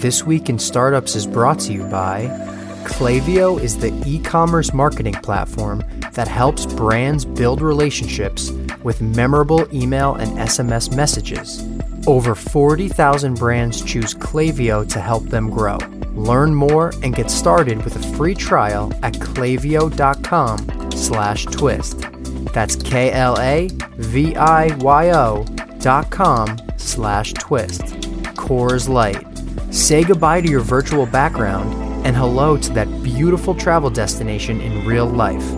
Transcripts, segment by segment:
This Week in Startups is brought to you by Klaviyo is the e-commerce marketing platform that helps brands build relationships with memorable email and SMS messages. Over 40,000 brands choose Klaviyo to help them grow. Learn more and get started with a free trial at klaviyo.com slash twist. That's K-L-A-V-I-Y-O dot com slash twist. Coors Light. Say goodbye to your virtual background and hello to that beautiful travel destination in real life.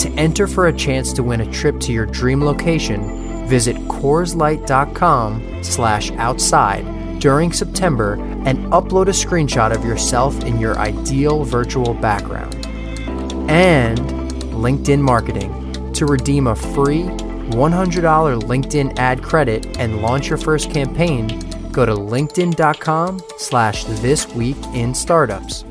To enter for a chance to win a trip to your dream location, visit CoorsLight.com slash outside during September and upload a screenshot of yourself in your ideal virtual background. And LinkedIn Marketing. To redeem a free $100 LinkedIn ad credit and launch your first campaign, go to linkedin.com slash this week in startups.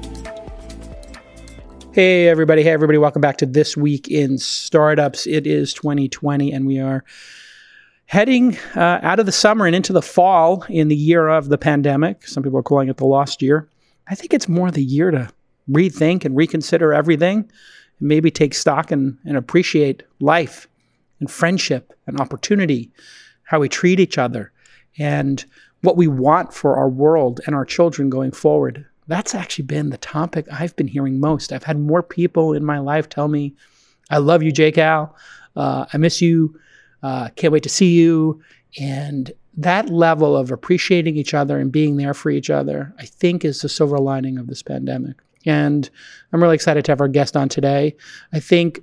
Hey, everybody. Hey, everybody. Welcome back to This Week in Startups. It is 2020, and we are heading uh, out of the summer and into the fall in the year of the pandemic. Some people are calling it the lost year. I think it's more the year to rethink and reconsider everything, and maybe take stock and, and appreciate life and friendship and opportunity, how we treat each other, and what we want for our world and our children going forward that's actually been the topic I've been hearing most. I've had more people in my life tell me, I love you, J Cal. Uh, I miss you. Uh, can't wait to see you. And that level of appreciating each other and being there for each other, I think, is the silver lining of this pandemic. And I'm really excited to have our guest on today. I think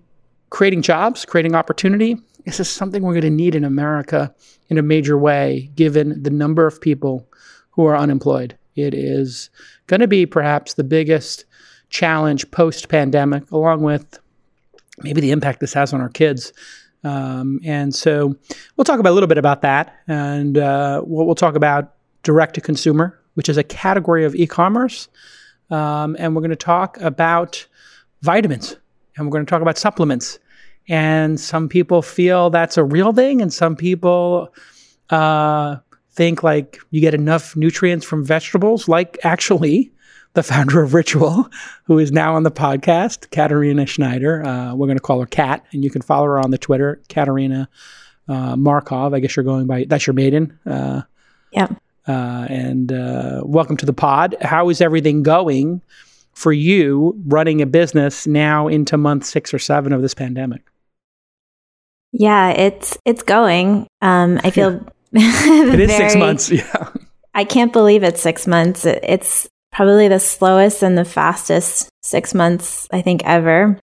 creating jobs, creating opportunity, this is something we're going to need in America in a major way, given the number of people who are unemployed. It is going to be perhaps the biggest challenge post pandemic, along with maybe the impact this has on our kids. Um, and so we'll talk about a little bit about that. And uh, we'll, we'll, talk about direct to consumer, which is a category of e commerce. Um, and we're going to talk about vitamins and we're going to talk about supplements. And some people feel that's a real thing, and some people uh, think like you get enough nutrients from vegetables, like actually the founder of Ritual, who is now on the podcast, Katerina Schneider. Uh, we're going to call her Kat, and you can follow her on the Twitter, Katerina uh, Markov. I guess you're going by that's your maiden. Uh, yeah. Uh, and uh, welcome to the pod. How is everything going for you running a business now into month six or seven of this pandemic? Yeah, it's it's going. Um, I feel it is six months. Yeah. I can't believe it's six months. It's probably the slowest and the fastest six months I think ever.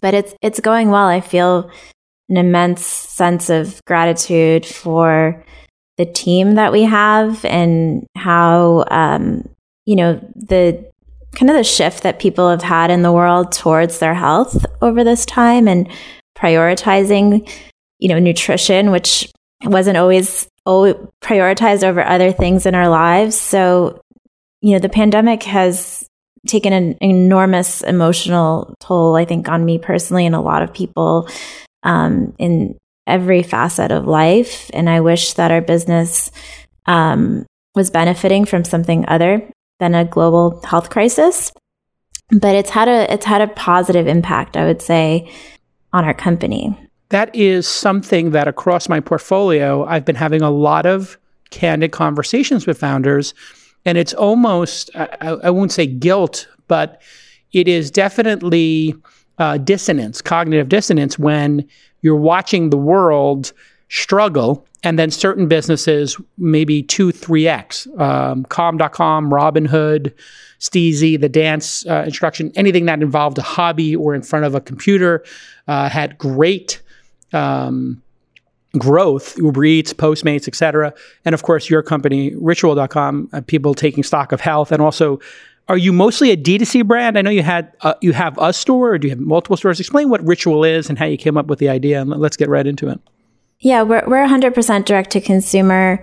But it's it's going well. I feel an immense sense of gratitude for the team that we have and how um, you know the kind of the shift that people have had in the world towards their health over this time and prioritizing you know nutrition which wasn't always always prioritized over other things in our lives. So, you know, the pandemic has taken an enormous emotional toll, I think, on me personally and a lot of people um, in every facet of life. And I wish that our business um, was benefiting from something other than a global health crisis. But it's had a it's had a positive impact, I would say, on our company that is something that across my portfolio, I've been having a lot of candid conversations with founders. And it's almost, I, I won't say guilt, but it is definitely uh, dissonance, cognitive dissonance, when you're watching the world struggle and then certain businesses maybe 2 3x um, calm.com robinhood steezy the dance uh, instruction anything that involved a hobby or in front of a computer uh, had great um, growth, Uber Eats, Postmates, etc., and of course your company, Ritual.com, uh, people taking stock of health, and also. Are you mostly a D2C brand? I know you had uh, you have a store, or do you have multiple stores? Explain what Ritual is and how you came up with the idea, and let's get right into it. Yeah, we're we're 100% direct to consumer,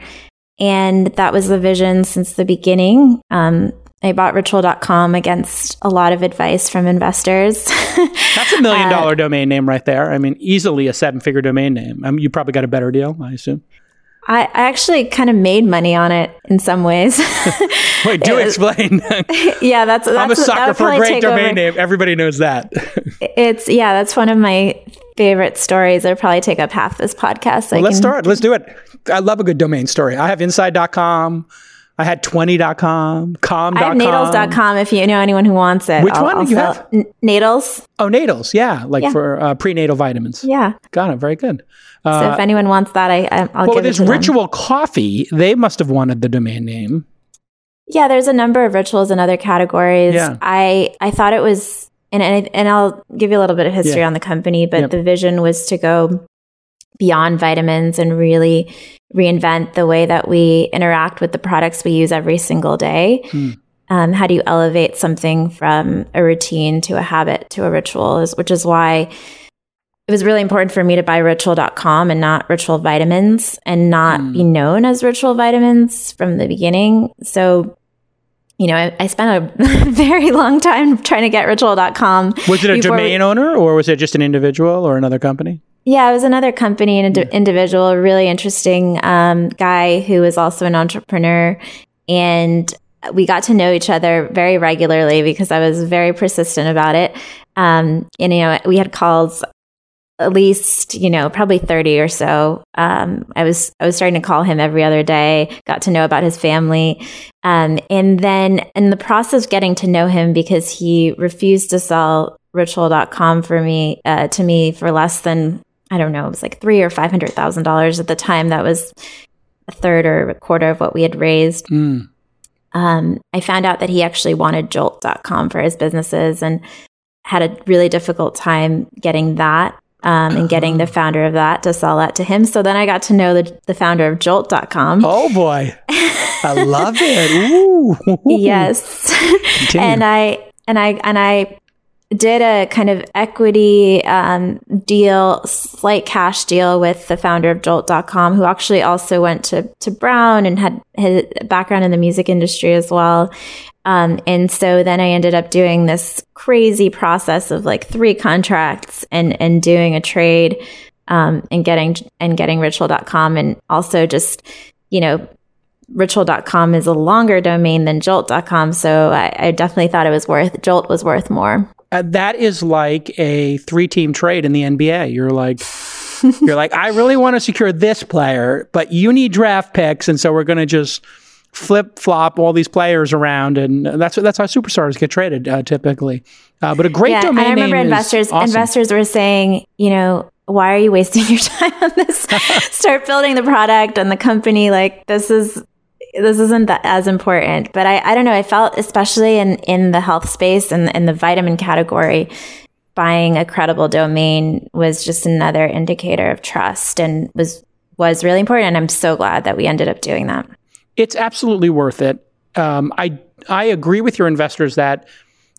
and that was the vision since the beginning. Um, I bought ritual.com against a lot of advice from investors. That's a million dollar uh, domain name right there. I mean, easily a seven figure domain name. I mean, you probably got a better deal, I assume. I, I actually kind of made money on it in some ways. Wait, do explain. yeah, that's, that's I'm a sucker for a great domain over- name. Everybody knows that. It's yeah, that's one of my favorite stories. It'll probably take up half this podcast. So Well, let's can- start. Let's do it. I love a good domain story. I have inside.com. I had 20.com, com.com. I have nadles.com if you know anyone who wants it. Which one do you sell- have? N- Nadles. Oh, Nadals. Yeah. Like Yeah. for uh, prenatal vitamins. Yeah. Got it. Very good. So Uh, if anyone wants that, I, I'll well, give it to them. Ritual Coffee. They must have wanted the domain name. Yeah, there's a number of rituals in other categories. Yeah. I I thought it was, and and, and I'll give you a little bit of history Yeah. on the company, but Yep. the vision was to go beyond vitamins and really reinvent the way that we interact with the products we use every single day. Hmm. Um, how do you elevate something from a routine to a habit to a ritual? Is, which is why it was really important for me to buy ritual.com and not ritual vitamins and not Hmm. be known as ritual vitamins from the beginning. So, you know, I, I spent a very long time trying to get ritual.com. Was it a before we- domain owner or was it just an individual or another company? Yeah, it was another company and an individual, a really interesting um, guy who was also an entrepreneur. And we got to know each other very regularly because I was very persistent about it. Um, and, you know, we had calls at least, you know, probably 30 or so. Um, I was, I was starting to call him every other day, got to know about his family. Um, and then in the process of getting to know him because he refused to sell ritual.com for me, uh, to me for less than, I don't know, it was like three or five hundred thousand dollars at the time. That was a third or a quarter of what we had raised. Mm. Um, I found out that he actually wanted jolt.com for his businesses and had a really difficult time getting that um, and getting the founder of that to sell that to him. So then I got to know the, the founder of jolt.com. Oh, boy. I love it. Ooh. Yes. Continue. and I and I and I did a kind of equity um, deal, slight cash deal with the founder of Jolt.com, who actually also went to to Brown and had his background in the music industry as well. Um, and so then I ended up doing this crazy process of like three contracts and and doing a trade um, and getting and getting Ritual.com and also just you know ritual.com is a longer domain than jolt.com so I, I definitely thought it was worth jolt was worth more Uh, that is like a three-team trade in the NBA. You're like, you're like, I really want to secure this player, but you need draft picks, and so we're going to just flip flop all these players around, and that's that's how superstars get traded uh, typically. Uh, but a great yeah domain i remember investors awesome. investors were saying you know why are you wasting your time on this start building the product and the company like this is this isn't that as important but i i don't know i felt especially in in the health space and in the vitamin category buying a credible domain was just another indicator of trust and was was really important and i'm so glad that we ended up doing that it's absolutely worth it. Um, I I agree with your investors that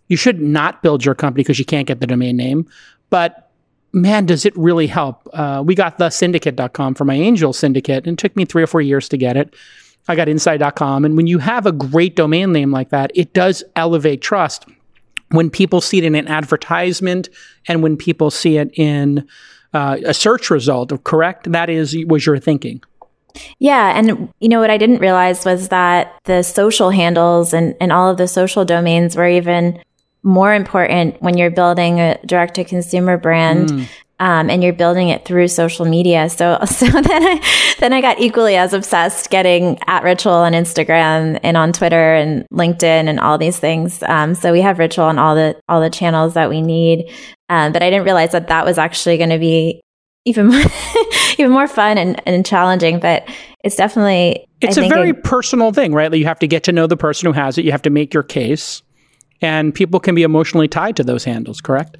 you should not build your company because you can't get the domain name. But man, does it really help? Uh, we got the syndicate.com for my angel syndicate, and it took me three or four years to get it. I got inside.com. And when you have a great domain name like that, it does elevate trust. When people see it in an advertisement and when people see it in uh, a search result, correct? That is was your thinking. Yeah. And you know what I didn't realize was that the social handles and, and all of the social domains were even more important when you're building a direct to consumer brand. Mm. Um, and you're building it through social media. So, so then I, then I got equally as obsessed getting at Ritual on Instagram and on Twitter and LinkedIn and all these things. Um, so we have Ritual on all the all the channels that we need. Um, but I didn't realize that that was actually going to be even more, even more fun and, and challenging. But it's definitely It's I a very personal thing, right? Like you have to get to know the person who has it. You have to make your case, and people can be emotionally tied to those handles. Correct?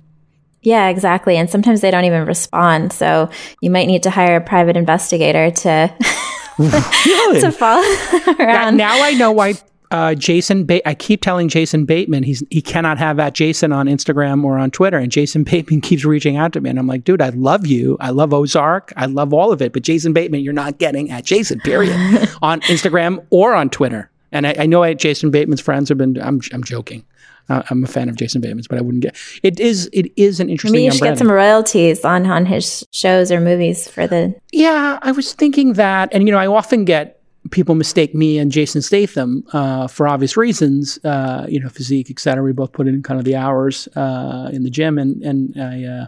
yeah, exactly. And sometimes they don't even respond. So you might need to hire a private investigator to Really? to follow Now- around. now I know why uh, Jason. Ba- I keep telling Jason Bateman he's he cannot have at Jason on Instagram or on Twitter, and Jason Bateman keeps reaching out to me, and I'm like, dude, I love you. I love Ozark. I love all of it, but Jason Bateman, you're not getting at Jason. Period on Instagram or on Twitter. And I, I know I, Jason Bateman's friends have been. I'm I'm joking. Uh, I'm a fan of Jason Bateman's, but I wouldn't get it. Is it is an interesting? Maybe you should get some royalties on on his shows or movies for the. Yeah, I was thinking that, and you know, I often get people mistake me and Jason Statham uh, for obvious reasons, uh, you know, physique, et cetera. We both put in kind of the hours uh, in the gym, and and I, uh,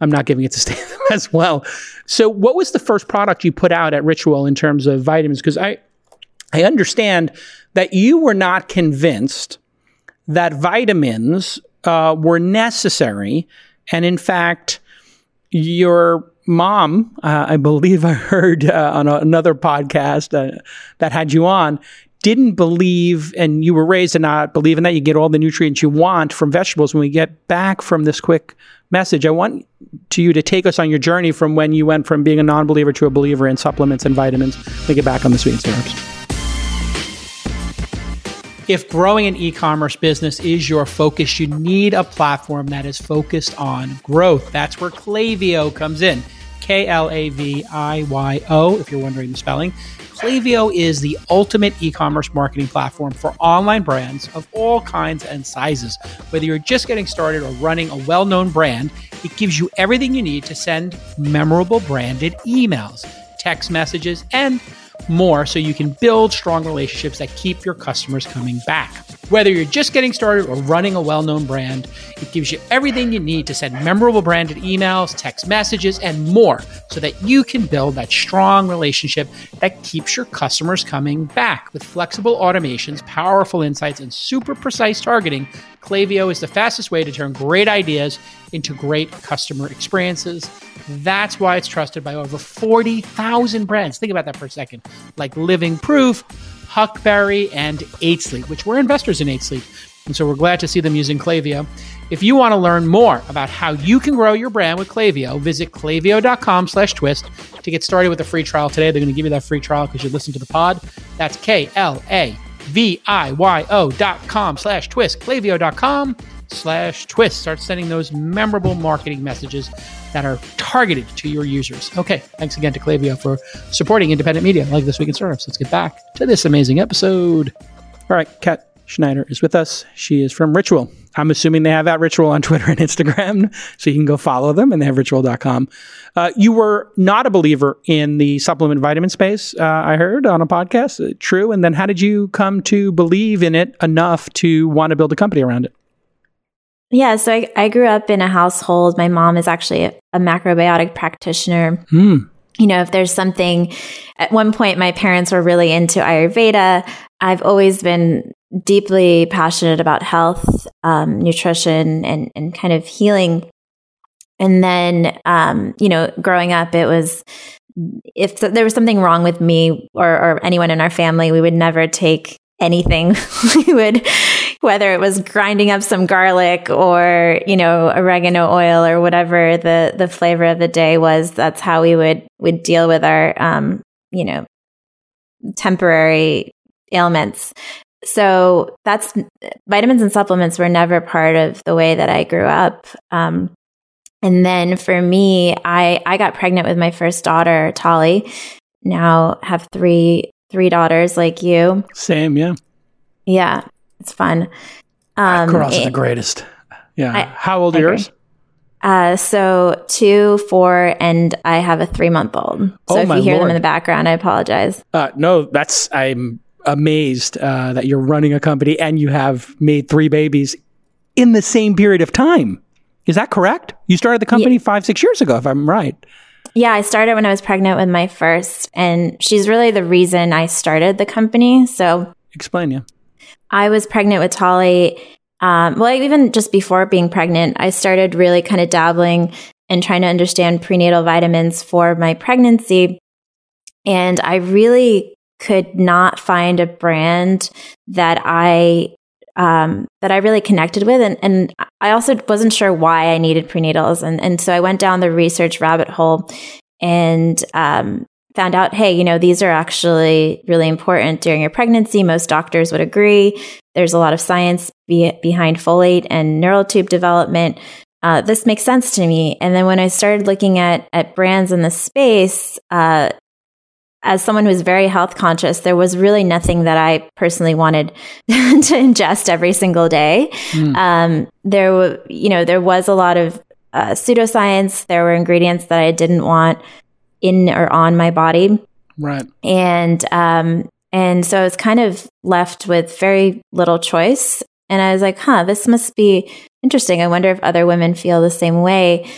I'm not giving it to Statham as well. So, what was the first product you put out at Ritual in terms of vitamins? Because I I understand that you were not convinced that vitamins uh, were necessary. And in fact, your mom, uh, I believe I heard uh, on a, another podcast uh, that had you on, didn't believe, and you were raised to not believe in that you get all the nutrients you want from vegetables. When we get back from this quick message, I want to you to take us on your journey from when you went from being a non believer to a believer in supplements and vitamins. We get back on the sweet syrups. If growing an e commerce business is your focus, you need a platform that is focused on growth. That's where Klaviyo comes in. K L A V I Y O, if you're wondering the spelling. Klaviyo is the ultimate e commerce marketing platform for online brands of all kinds and sizes. Whether you're just getting started or running a well known brand, it gives you everything you need to send memorable branded emails, text messages, and more so you can build strong relationships that keep your customers coming back. Whether you're just getting started or running a well known brand, it gives you everything you need to send memorable branded emails, text messages, and more so that you can build that strong relationship that keeps your customers coming back. With flexible automations, powerful insights, and super precise targeting, Klaviyo is the fastest way to turn great ideas into great customer experiences. That's why it's trusted by over 40,000 brands. Think about that for a second. Like Living Proof, Huckberry, and 8 Sleep, which we're investors in 8 Sleep. And so we're glad to see them using Klaviyo. If you want to learn more about how you can grow your brand with Klaviyo, visit klaviyo.com slash twist to get started with a free trial today. They're going to give you that free trial because you listen to the pod. That's K-L-A-V-I-Y-O dot com slash twist, klaviyo.com slash twist. Start sending those memorable marketing messages that are targeted to your users. Okay, thanks again to Klaviyo for supporting independent media like This Week in Startups. Let's get back to this amazing episode. All right, Kat Schneider is with us. She is from Ritual. I'm assuming they have that Ritual on Twitter and Instagram, so you can go follow them, and they have ritual.com. Uh, you were not a believer in the supplement vitamin space, uh, I heard on a podcast. Uh, true. And then how did you come to believe in it enough to want to build a company around it? Yeah, so I, I grew up in a household. My mom is actually a, a macrobiotic practitioner. Mm. You know, if there's something, at one point, my parents were really into Ayurveda. I've always been deeply passionate about health, um, nutrition, and, and kind of healing. And then, um, you know, growing up, it was if there was something wrong with me or, or anyone in our family, we would never take anything. we would, whether it was grinding up some garlic or, you know, oregano oil or whatever the, the flavor of the day was, that's how we would, would deal with our, um, you know, temporary ailments. So that's vitamins and supplements were never part of the way that I grew up. Um, and then for me, I, I got pregnant with my first daughter, Tolly. Now have three three daughters like you. Same, yeah. Yeah, it's fun. Um, Girls are the greatest. Yeah. I, How old are yours? Uh, so two, four, and I have a three month old. So oh, if you hear Lord. them in the background, I apologize. Uh, no, that's I'm amazed uh, that you're running a company and you have made three babies in the same period of time. Is that correct? You started the company yeah. five, six years ago, if I'm right. Yeah, I started when I was pregnant with my first, and she's really the reason I started the company. So, explain, yeah. I was pregnant with Tolly. Um, well, even just before being pregnant, I started really kind of dabbling and trying to understand prenatal vitamins for my pregnancy. And I really could not find a brand that I um, that I really connected with. And, and I also wasn't sure why I needed prenatals. And, and so I went down the research rabbit hole and um, found out, hey, you know, these are actually really important during your pregnancy. Most doctors would agree. There's a lot of science be- behind folate and neural tube development. Uh, this makes sense to me. And then when I started looking at at brands in the space, uh, as someone who's very health conscious, there was really nothing that I personally wanted to ingest every single day. Mm. Um, there, were, you know, there was a lot of uh, pseudoscience. There were ingredients that I didn't want in or on my body. Right. And um, and so I was kind of left with very little choice. And I was like, huh, this must be interesting. I wonder if other women feel the same way.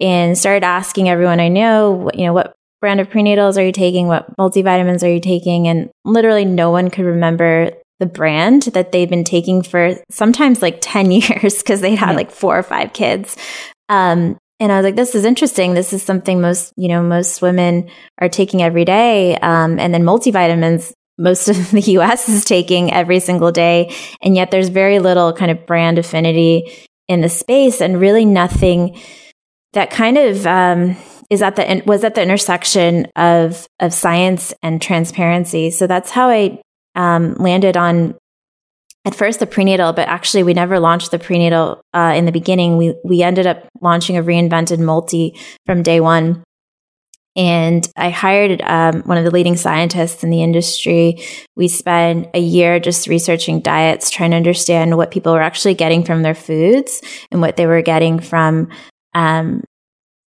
And started asking everyone I know, you know, what brand of prenatals are you taking? What multivitamins are you taking? And literally no one could remember the brand that they've been taking for sometimes like 10 years because they'd had yeah. like four or five kids. Um, and I was like, this is interesting. This is something most, you know, most women are taking every day. Um, and then multivitamins, most of the US is taking every single day. And yet there's very little kind of brand affinity in the space and really nothing that kind of, um, is at the was at the intersection of of science and transparency. So that's how I um, landed on at first the prenatal, but actually we never launched the prenatal uh, in the beginning. We we ended up launching a reinvented multi from day one. And I hired um, one of the leading scientists in the industry. We spent a year just researching diets, trying to understand what people were actually getting from their foods and what they were getting from um,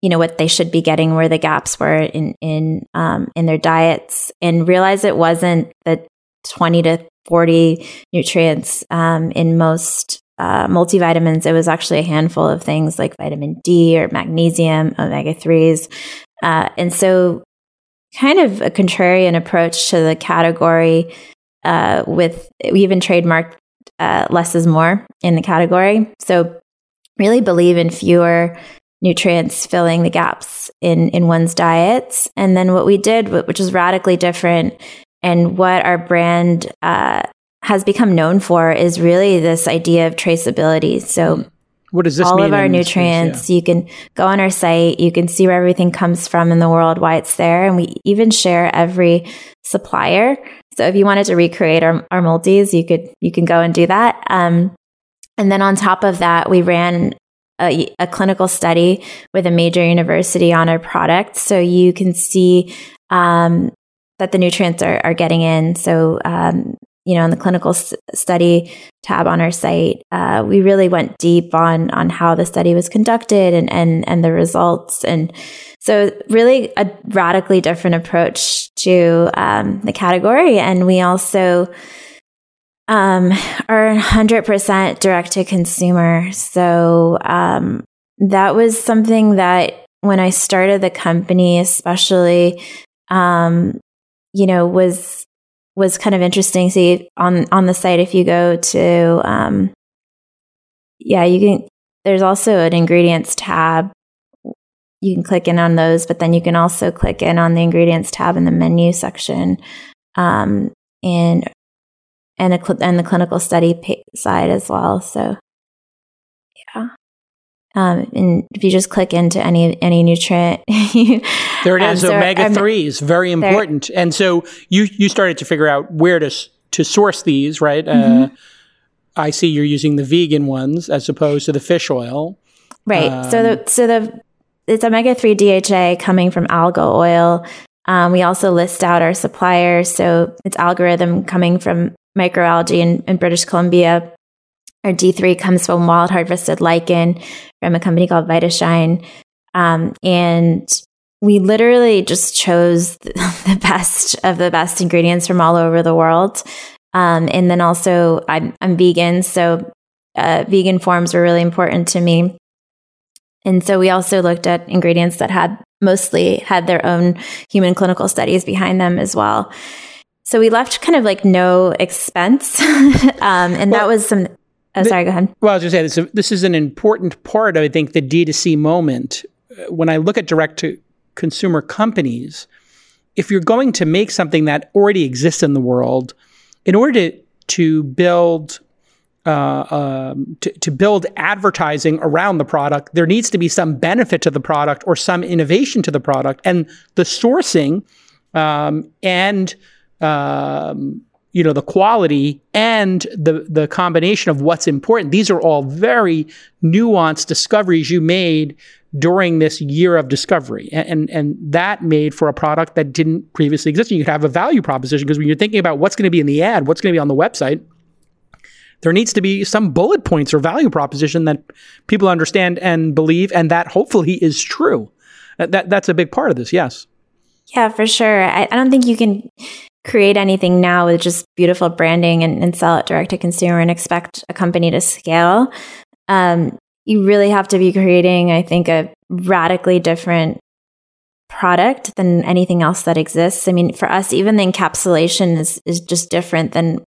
you know what they should be getting, where the gaps were in in um, in their diets, and realize it wasn't the twenty to forty nutrients um, in most uh, multivitamins. It was actually a handful of things like vitamin D or magnesium, omega threes, uh, and so kind of a contrarian approach to the category. Uh, with we even trademarked uh, less is more in the category. So really believe in fewer nutrients filling the gaps in in one's diets. And then what we did, which is radically different, and what our brand uh, has become known for, is really this idea of traceability. So. What does this all mean? of our nutrients. Yeah. You can go on our site. You can see where everything comes from in the world, why it's there, and we even share every supplier. So if you wanted to recreate our, our multis, you could you can go and do that. Um, and then on top of that, we ran a, a, clinical study with a major university on our product. So you can see um, that the nutrients are, are getting in. So, um, you know, in the clinical s- study tab on our site, uh, we really went deep on on how the study was conducted and and and the results. And so, really, a radically different approach to um, the category. And we also um, are 100% direct to consumer. So um, that was something that when I started the company, especially, um, you know, was was kind of interesting. See on on the site, if you go to, um, yeah, you can. There's also an ingredients tab. You can click in on those, but then you can also click in on the ingredients tab in the menu section. Um, and and a and the clinical study side as well. So, yeah. Um, and if you just click into any any nutrient, there it um, is. So omega threes, very important. There. And so you you started to figure out where to to source these, right? Uh, mm-hmm. Uh, I see you're using the vegan ones as opposed to the fish oil, right? Um, so the so the it's omega three DHA coming from algal oil. Um, we also list out our suppliers. So it's algorithm coming from microalgae in, in British Columbia. Our D3 comes from wild harvested lichen from a company called VitaShine. Um, and we literally just chose the best of the best ingredients from all over the world. Um, and then also, I'm, I'm vegan, so uh, vegan forms were really important to me. And so we also looked at ingredients that had mostly had their own human clinical studies behind them as well. So we left kind of like no expense. um, and well, that was some. Oh, the, sorry, go ahead. Well, I was just saying, this, this is an important part, I think, the D2C moment. Uh, when I look at direct to consumer companies, if you're going to make something that already exists in the world, in order to, to build uh, um, to, to build advertising around the product, there needs to be some benefit to the product or some innovation to the product. And the sourcing um, and um, you know the quality and the the combination of what's important these are all very nuanced discoveries you made during this year of discovery and and, and that made for a product that didn't previously exist And you could have a value proposition because when you're thinking about what's going to be in the ad what's going to be on the website there needs to be some bullet points or value proposition that people understand and believe and that hopefully is true that that's a big part of this yes yeah, for sure. I, I, don't think you can create anything now with just beautiful branding and, and sell it direct to consumer and expect a company to scale. Um, you really have to be creating, I think, a radically different product than anything else that exists. I mean, for us, even the encapsulation is, is just different than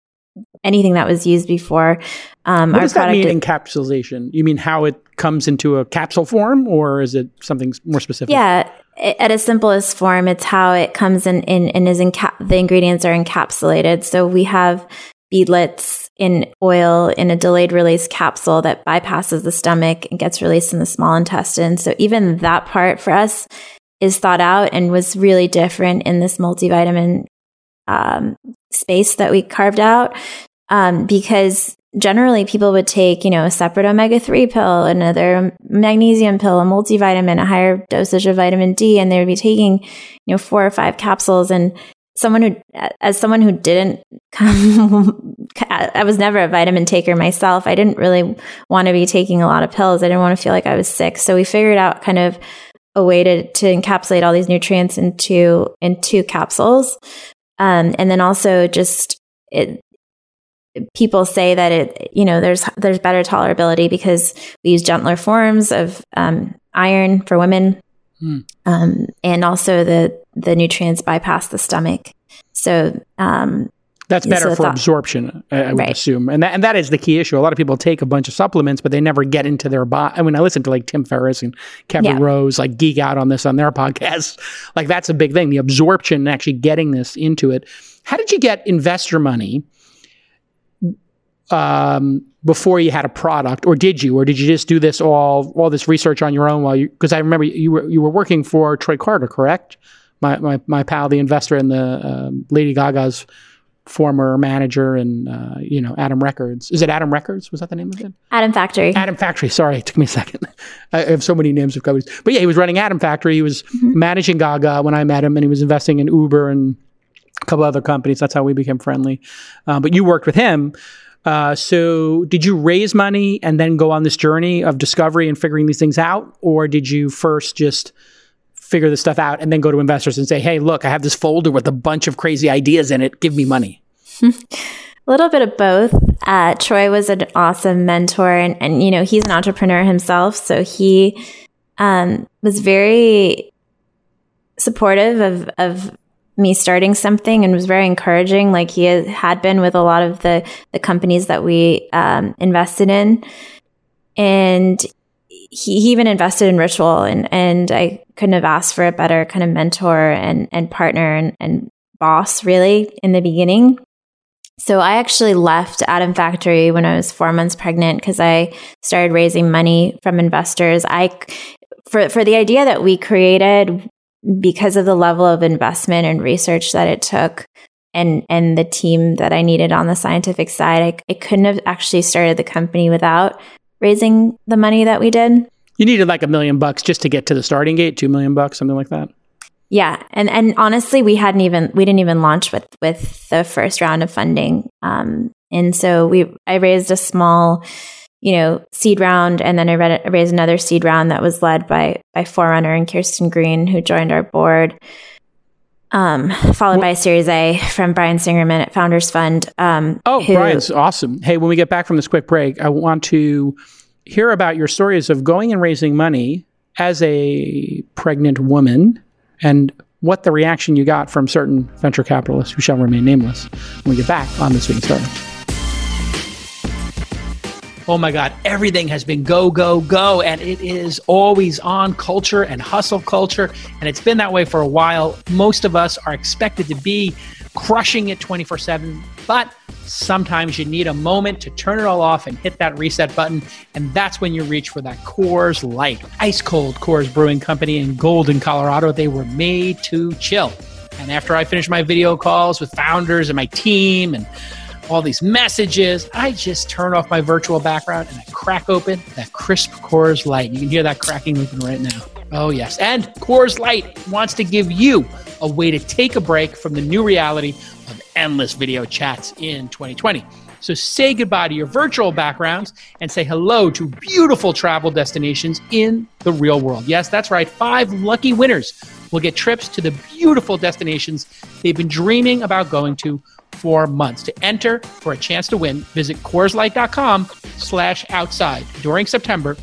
anything that was used before. Um, what does that mean, is, encapsulation? You mean how it comes into a capsule form, or is it something more specific? Yeah, at its simplest form, it's how it comes in, in and is inca- the ingredients are encapsulated. So we have beadlets in oil in a delayed release capsule that bypasses the stomach and gets released in the small intestine. So even that part for us is thought out and was really different in this multivitamin um, space that we carved out um, because generally people would take, you know, a separate omega 3 pill, another magnesium pill, a multivitamin, a higher dosage of vitamin D, and they would be taking, you know, four or five capsules. And someone who, as someone who didn't come, I was never a vitamin taker myself. I didn't really want to be taking a lot of pills. I didn't want to feel like I was sick. So we figured out kind of a way to, to encapsulate all these nutrients into, into capsules. Um, and then also just it, people say that it you know there's there's better tolerability because we use gentler forms of um, iron for women mm. um, and also the the nutrients bypass the stomach so um, that's better so for thought, absorption, I, I would right. assume, and that and that is the key issue. A lot of people take a bunch of supplements, but they never get into their body. I mean, I listen to like Tim Ferriss and Kevin yeah. Rose like geek out on this on their podcast. Like that's a big thing, the absorption, and actually getting this into it. How did you get investor money? Um, before you had a product, or did you, or did you just do this all all this research on your own while you? Because I remember you were you were working for Troy Carter, correct? My my my pal, the investor in the um, Lady Gaga's former manager and uh, you know Adam Records. Is it Adam Records? Was that the name of it? Atom Factory. Atom Factory. Sorry, it took me a second. I have so many names of companies, but yeah, he was running Atom Factory. He was mm-hmm. managing Gaga when I met him, and he was investing in Uber and a couple other companies. That's how we became friendly. Uh, but you worked with him. Uh, so, did you raise money and then go on this journey of discovery and figuring these things out, or did you first just figure this stuff out and then go to investors and say, "Hey, look, I have this folder with a bunch of crazy ideas in it. Give me money." a little bit of both. Uh, Troy was an awesome mentor, and and you know he's an entrepreneur himself, so he um, was very supportive of of me starting something and was very encouraging. Like he had been with a lot of the the companies that we um, invested in. And he, he, even invested in ritual and and i couldn't have asked for a better kind of mentor and and partner and, and boss really in the beginning. So i actually left atom factory when i was four months pregnant because i started raising money from investors. I for for the idea that we created because of the level of investment and research that it took and and the team that I needed on the scientific side, I, I couldn't have actually started the company without raising the money that we did. You needed like a million bucks just to get to the starting gate, two million bucks, something like that. Yeah, and and honestly, we hadn't even we didn't even launch with with the first round of funding, um, and so we I raised a small you know, seed round, and then I read, raised another seed round that was led by by Forerunner and Kirsten Green, who joined our board. Um, followed by a Series A from Brian Singerman at Founders Fund. Um, oh, who, Brian's awesome. Hey, when we get back from this quick break, I want to hear about your stories of going and raising money as a pregnant woman and what the reaction you got from certain venture capitalists who shall remain nameless when we get back on This Week in Startups oh my God, everything has been go, go, go. And it is always on culture and hustle culture. And it's been that way for a while. Most of us are expected to be crushing it 24 7. But sometimes you need a moment to turn it all off and hit that reset button. And that's when you reach for that Coors Light. Ice cold Coors Brewing Company in Golden, Colorado. They were made to chill And after I finish my video calls with founders and my team and all these messages, I just turn off my virtual background and I crack open that crisp Coors Light. You can hear that cracking open right now. Oh, yes. And Coors Light wants to give you a way to take a break from the new reality of endless video chats in 2020. So say goodbye to your virtual backgrounds and say hello to beautiful travel destinations in the real world. Yes, that's right. Five lucky winners will get trips to the beautiful destinations they've been dreaming about going to for months. To enter for a chance to win, visit CoorsLight.com slash outside during September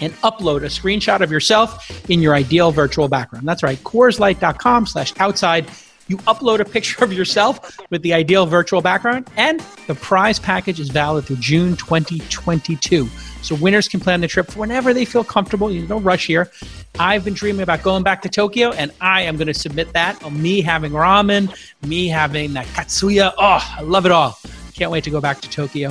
and upload a screenshot of yourself in your ideal virtual background. That's right, CoorsLight.com slash outside you upload a picture of yourself with the ideal virtual background, and the prize package is valid through June 2022. So winners can plan the trip whenever they feel comfortable. You don't rush here. I've been dreaming about going back to Tokyo, and I am going to submit that on me having ramen, me having that katsuya. Oh, I love it all. Can't wait to go back to Tokyo.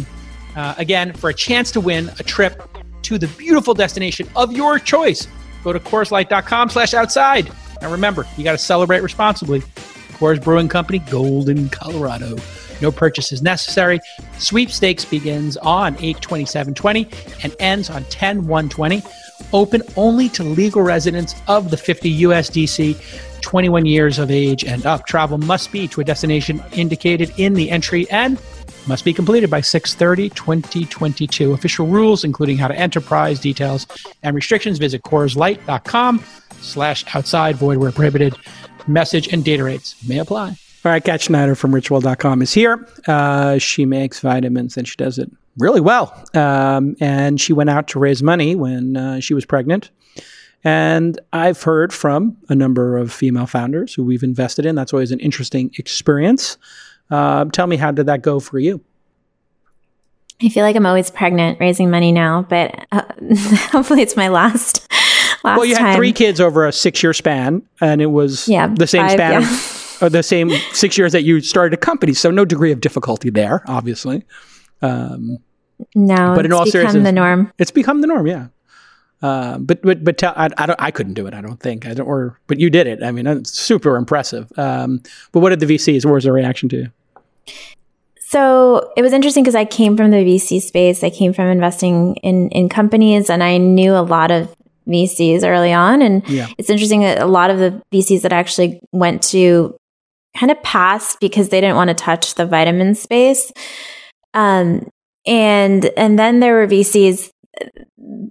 Uh, again, for a chance to win a trip to the beautiful destination of your choice, go to CoorsLight.com slash outside. Now remember, you got to celebrate responsibly. Coors Brewing Company, Golden, Colorado. No purchases necessary. Sweepstakes begins on 82720 and ends on 10120. Open only to legal residents of the 50 USDC, 21 years of age and up. Travel must be to a destination indicated in the entry and must be completed by 630 2022 official rules including how to enterprise details and restrictions visit CoorsLight.com slash outside void where prohibited message and data rates may apply. All right, Kat Schneider from ritual.com is here. Uh, she makes vitamins and she does it really well. Um, and she went out to raise money when uh, she was pregnant. And I've heard from a number of female founders who we've invested in. That's always an interesting experience. Uh, tell me, how did that go for you? I feel like I'm always pregnant raising money now, but uh, hopefully it's my last last well, you had three kids over a six year span, and it was yeah, the same five, span, yeah. or the same six years that you started a company. So no degree of difficulty there, obviously. Um, no, but in all seriousness, the norm. It's become the norm. Yeah. Uh, but but but tell, I, I don't I couldn't do it. I don't think I don't or but you did it. I mean, it's super impressive. Um, but what did the VCs? What was their reaction to you? So it was interesting because I came from the VC space. I came from investing in in companies, and I knew a lot of VCs early on. And yeah. it's interesting that a lot of the VCs that I actually went to kind of passed because they didn't want to touch the vitamin space. Um, and and then there were VCs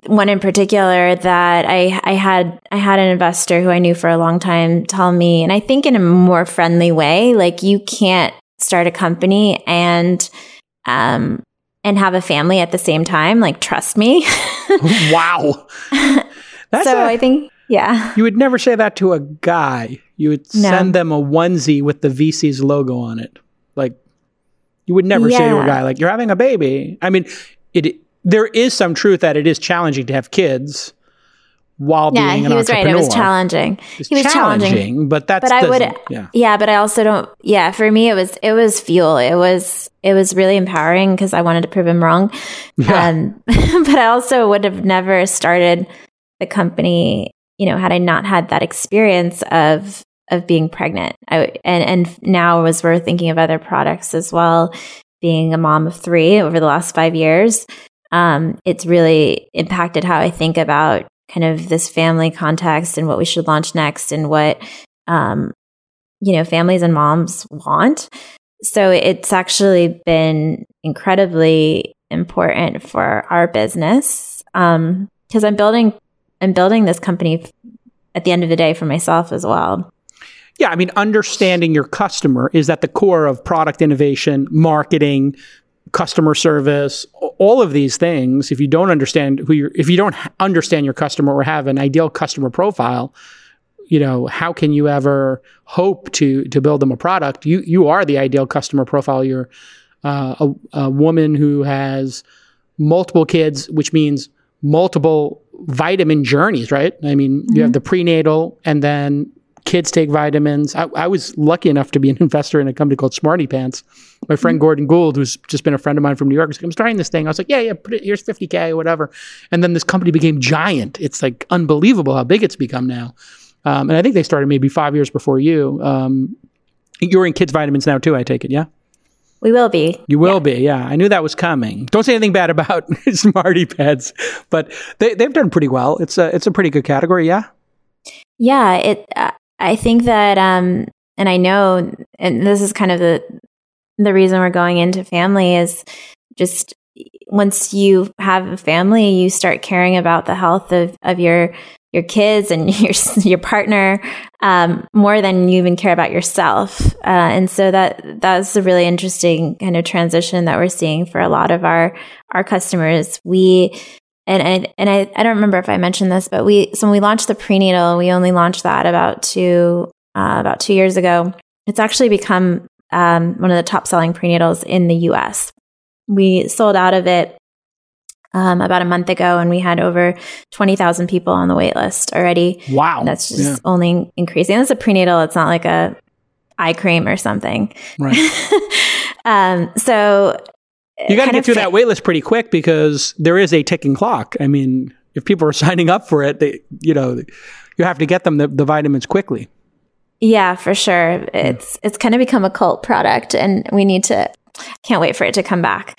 one in particular that I I had I had an investor who I knew for a long time tell me and I think in a more friendly way like you can't start a company and um and have a family at the same time. Like trust me. Wow. That's so a, I think, yeah. You would never say that to a guy. You would no. send them a onesie with the VC's logo on it. Like, you would never yeah. say to a guy, like, you're having a baby. I mean, it. there is some truth that it is challenging to have kids while yeah, being an he was right. It was challenging. It's he was challenging, challenging, but that's but I would yeah. yeah, but I also don't yeah, for me it was it was fuel. It was it was really empowering because I wanted to prove him wrong. Yeah. Um, but I also would have never started the company, you know, had I not had that experience of of being pregnant. I, and and now as we're thinking of other products as well, being a mom of three over the last five years, um, it's really impacted how I think about kind of this family context and what we should launch next and what um, you know families and moms want. So it's actually been incredibly important for our business because um, I'm building I'm building this company at the end of the day for myself as well. Yeah, I mean, understanding your customer is at the core of product innovation, marketing, customer service, all of these things. If you don't understand who you're, if you don't understand your customer or have an ideal customer profile, you know, how can you ever hope to to build them a product? You you are the ideal customer profile. You're uh, a, a woman who has multiple kids, which means multiple vitamin journeys, right? I mean, mm-hmm. you have mm-hmm. the prenatal and then kids take vitamins. I, I, was lucky enough to be an investor in a company called Smarty Pants. My friend mm-hmm. Gordon Gould, who's just been a friend of mine from New York, was like, I'm starting this thing. I was like, yeah, yeah, put it, here's 50K or whatever. And then this company became giant. It's like unbelievable how big it's become now. Um, and I think they started maybe five years before you. Um, you're in kids' vitamins now too, I take it, yeah? We will be. You will yeah. be, yeah. I knew that was coming. Don't say anything bad about Smarty Pants, but they, they've done pretty well. It's a it's a pretty good category, yeah. Yeah, it. Uh, I think that, um, and I know, and this is kind of the the reason we're going into family is just once you have a family, you start caring about the health of, of your your kids and your your partner um, more than you even care about yourself. Uh, and so that that's a really interesting kind of transition that we're seeing for a lot of our our customers. We and I, and I, I don't remember if I mentioned this, but we so when we launched the prenatal, we only launched that about two uh, about two years ago. It's actually become um, one of the top selling prenatals in the U.S. We sold out of it um, about a month ago, and we had over 20,000 people on the wait list already. Wow. And that's just yeah. only increasing. It's a prenatal, it's not like a eye cream or something. Right. um, so you got to get through fa- that wait list pretty quick because there is a ticking clock. I mean, if people are signing up for it, they, you know, you have to get them the, the vitamins quickly. Yeah, for sure. It's it's kind of become a cult product, and we need to. Can't wait for it to come back.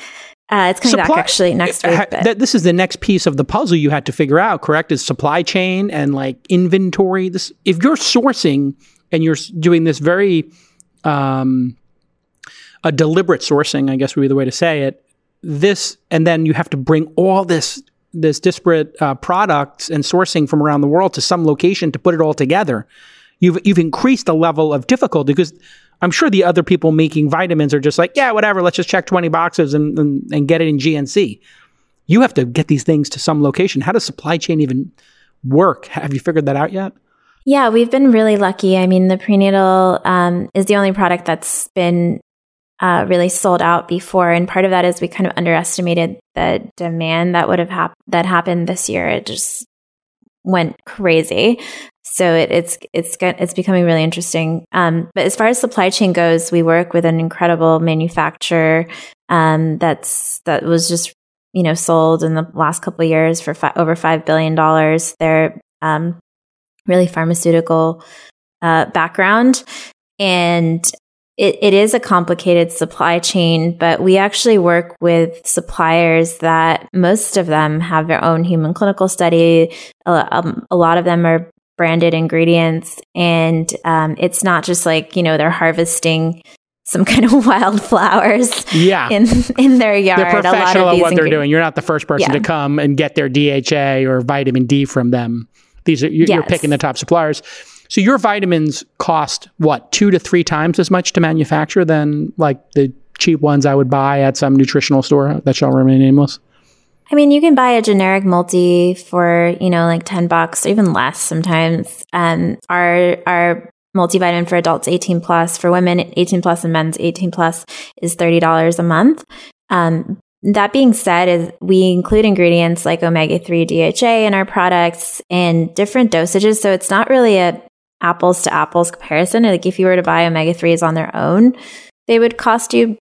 Uh, it's coming supply, back actually next week. Th- this is the next piece of the puzzle you had to figure out, correct? Is supply chain and like inventory. This, if you're sourcing and you're doing this very, um, a deliberate sourcing, I guess would be the way to say it. This, and then you have to bring all this this disparate uh, products and sourcing from around the world to some location to put it all together. You've you've increased the level of difficulty because I'm sure the other people making vitamins are just like, yeah, whatever, let's just check 20 boxes and, and, and get it in GNC. You have to get these things to some location. How does supply chain even work? Have you figured that out yet? Yeah, we've been really lucky. I mean, the prenatal um, is the only product that's been uh, really sold out before, and part of that is we kind of underestimated the demand that would have hap- that happened this year. It just went crazy. So it, it's it's it's becoming really interesting. Um, but as far as supply chain goes, we work with an incredible manufacturer um, that's that was just you know sold in the last couple of years for fi- over five billion dollars. They're um, really pharmaceutical uh, background, and it, it is a complicated supply chain, but we actually work with suppliers that most of them have their own human clinical study. Um, a lot of them are branded ingredients, and um, it's not just like you know they're harvesting some kind of wildflowers yeah. in in their yard. They're professional at what they're doing. You're not the first person yeah. to come and get their DHA or vitamin D from them. These are you're, yes. you're picking the top suppliers. So your vitamins cost what two to three times as much to manufacture than like the cheap ones I would buy at some nutritional store that shall remain nameless. I mean, you can buy a generic multi for you know like ten bucks, or even less sometimes. Um, our our multivitamin for adults 18 plus for women 18 plus and men's 18 plus is $30 a month um, that being said is we include ingredients like omega-3 dha in our products in different dosages so it's not really a apples to apples comparison. Like if you were to buy omega 3s on their own, they would cost you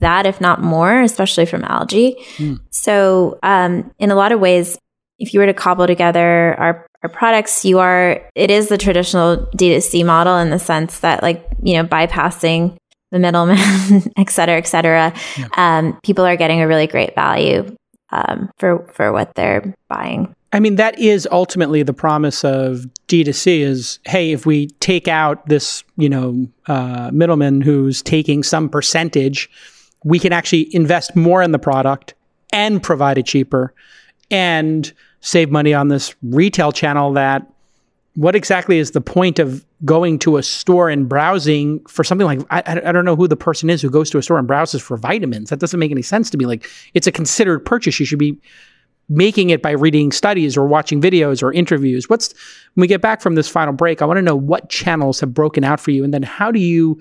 that, if not more, especially from algae. Mm. So, um, in a lot of ways, if you were to cobble together our, our products, you are, it is the traditional D2C model in the sense that, like, you know, bypassing the middleman, et cetera, et cetera, yeah. um, people are getting a really great value um, for, for what they're buying. I mean, that is ultimately the promise of D2C is, hey, if we take out this, you know, uh, middleman who's taking some percentage, we can actually invest more in the product and provide it cheaper and save money on this retail channel that what exactly is the point of going to a store and browsing for something like I, I don't know who the person is who goes to a store and browses for vitamins. That doesn't make any sense to me. Like it's a considered purchase. You should be making it by reading studies or watching videos or interviews. What's when we get back from this final break, I want to know what channels have broken out for you and then how do you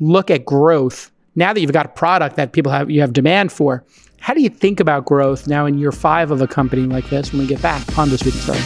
look at growth now that you've got a product that people have you have demand for? How do you think about growth now in year 5 of a company like this when we get back on this week's story?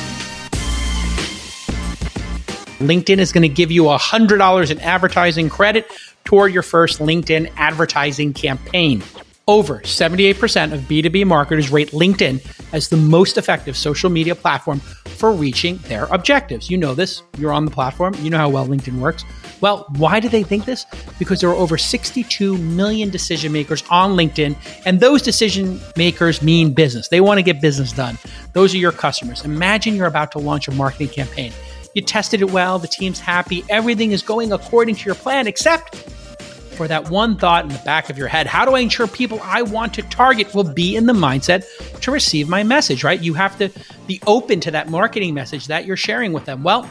LinkedIn is going to give you $100 in advertising credit toward your first LinkedIn advertising campaign. Over 78% of B2B marketers rate LinkedIn as the most effective social media platform for reaching their objectives. You know this, you're on the platform, you know how well LinkedIn works. Well, why do they think this? Because there are over 62 million decision makers on LinkedIn, and those decision makers mean business. They want to get business done. Those are your customers. Imagine you're about to launch a marketing campaign. You tested it well, the team's happy, everything is going according to your plan, except for that one thought in the back of your head. How do I ensure people I want to target will be in the mindset to receive my message, right? You have to be open to that marketing message that you're sharing with them. Well,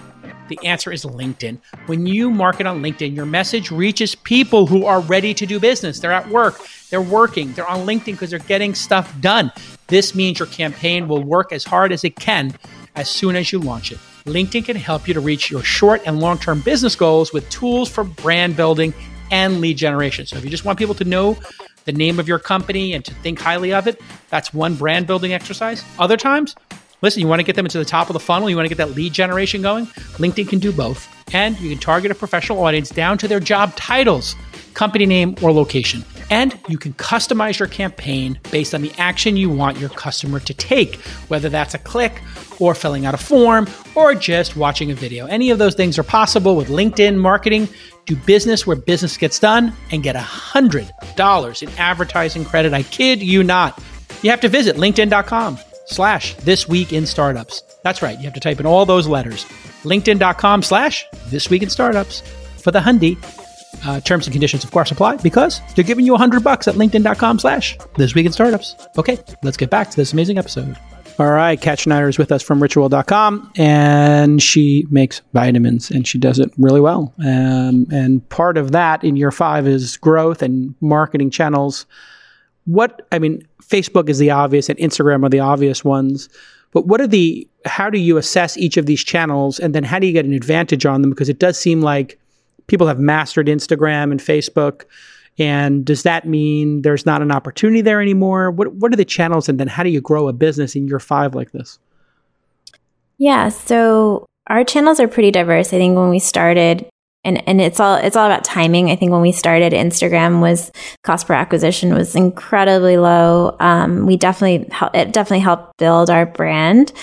the answer is LinkedIn. When you market on LinkedIn, your message reaches people who are ready to do business. They're at work, they're working, they're on LinkedIn because they're getting stuff done. This means your campaign will work as hard as it can as soon as you launch it. LinkedIn can help you to reach your short and long term business goals with tools for brand building and lead generation. So if you just want people to know the name of your company and to think highly of it, that's one brand building exercise. Other times, listen, you want to get them into the top of the funnel, you want to get that lead generation going, LinkedIn can do both. And you can target a professional audience down to their job titles, company name, or location. And you can customize your campaign based on the action you want your customer to take, whether that's a click or filling out a form or just watching a video. Any of those things are possible with LinkedIn marketing. Do business where business gets done and get $100 in advertising credit. I kid you not. You have to visit linkedin.com slash this week in startups. That's right. You have to type in all those letters. LinkedIn.com slash this week in startups for the Hundy uh, terms and conditions, of course, apply because they're giving you a hundred bucks at linkedin.com slash this week in startups. Okay, let's get back to this amazing episode. All right, Kat Schneider is with us from ritual.com and she makes vitamins and she does it really well. Um, and part of that in year five is growth and marketing channels. What, I mean, Facebook is the obvious and Instagram are the obvious ones. But what are the, how do you assess each of these channels and then how do you get an advantage on them? Because it does seem like people have mastered Instagram and Facebook. And does that mean there's not an opportunity there anymore? What what are the channels and then how do you grow a business in year 5 like this? Yeah, so our channels are pretty diverse. I think when we started and and it's all it's all about timing. I think when we started, Instagram was cost per acquisition was incredibly low. Um, we definitely it definitely helped build our brand,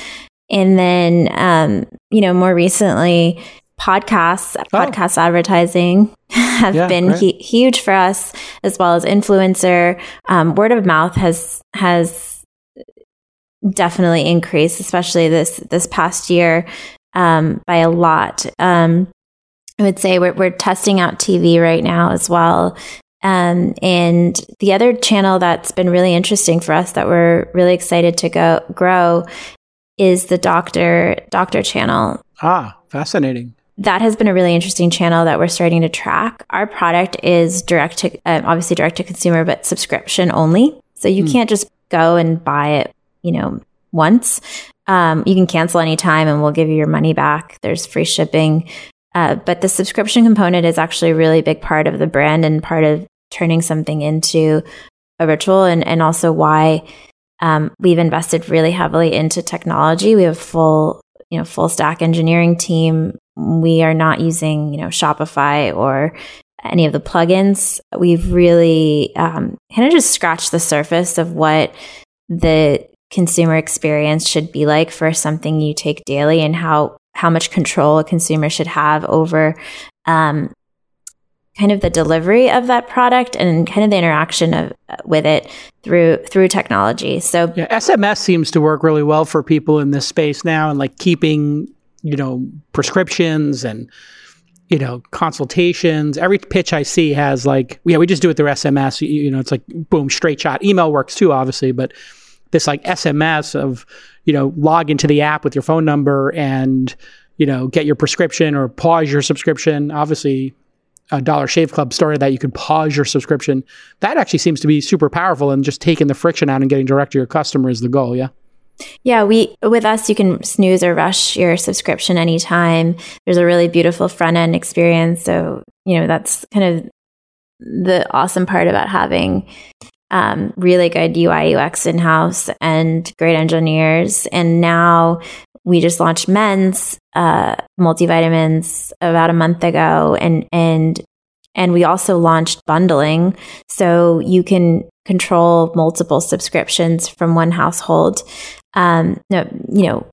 and then um, you know more recently, podcasts, oh. podcast advertising have yeah, been he- huge for us, as well as influencer. Um, word of mouth has has definitely increased, especially this this past year um, by a lot. Um, I would say we're we're testing out TV right now as well. Um, and the other channel that's been really interesting for us that we're really excited to go grow is the doctor doctor channel. Ah, fascinating that has been a really interesting channel that we're starting to track. Our product is direct to, uh, obviously direct to consumer, but subscription only. So you mm. can't just go and buy it, you know, once. Um, you can cancel anytime and we'll give you your money back. There's free shipping. Uh, but the subscription component is actually a really big part of the brand and part of turning something into a ritual and, and also why um, we've invested really heavily into technology. We have full, you know, full stack engineering team we are not using, you know, Shopify or any of the plugins. We've really um, kind of just scratched the surface of what the consumer experience should be like for something you take daily and how how much control a consumer should have over um, kind of the delivery of that product and kind of the interaction of with it through through technology. So yeah, SMS seems to work really well for people in this space now and like keeping you know, prescriptions and, you know, consultations. Every pitch I see has like, yeah, we just do it through SMS. You, you know, it's like boom, straight shot. Email works too, obviously, but this like SMS of, you know, log into the app with your phone number and, you know, get your prescription or pause your subscription. Obviously, a Dollar Shave Club started that you could pause your subscription. That actually seems to be super powerful and just taking the friction out and getting direct to your customer is the goal. Yeah. Yeah, we with us you can snooze or rush your subscription anytime. There's a really beautiful front end experience, so you know that's kind of the awesome part about having um, really good UI UX in house and great engineers. And now we just launched men's uh, multivitamins about a month ago, and and And we also launched bundling. So you can control multiple subscriptions from one household. Um, you know,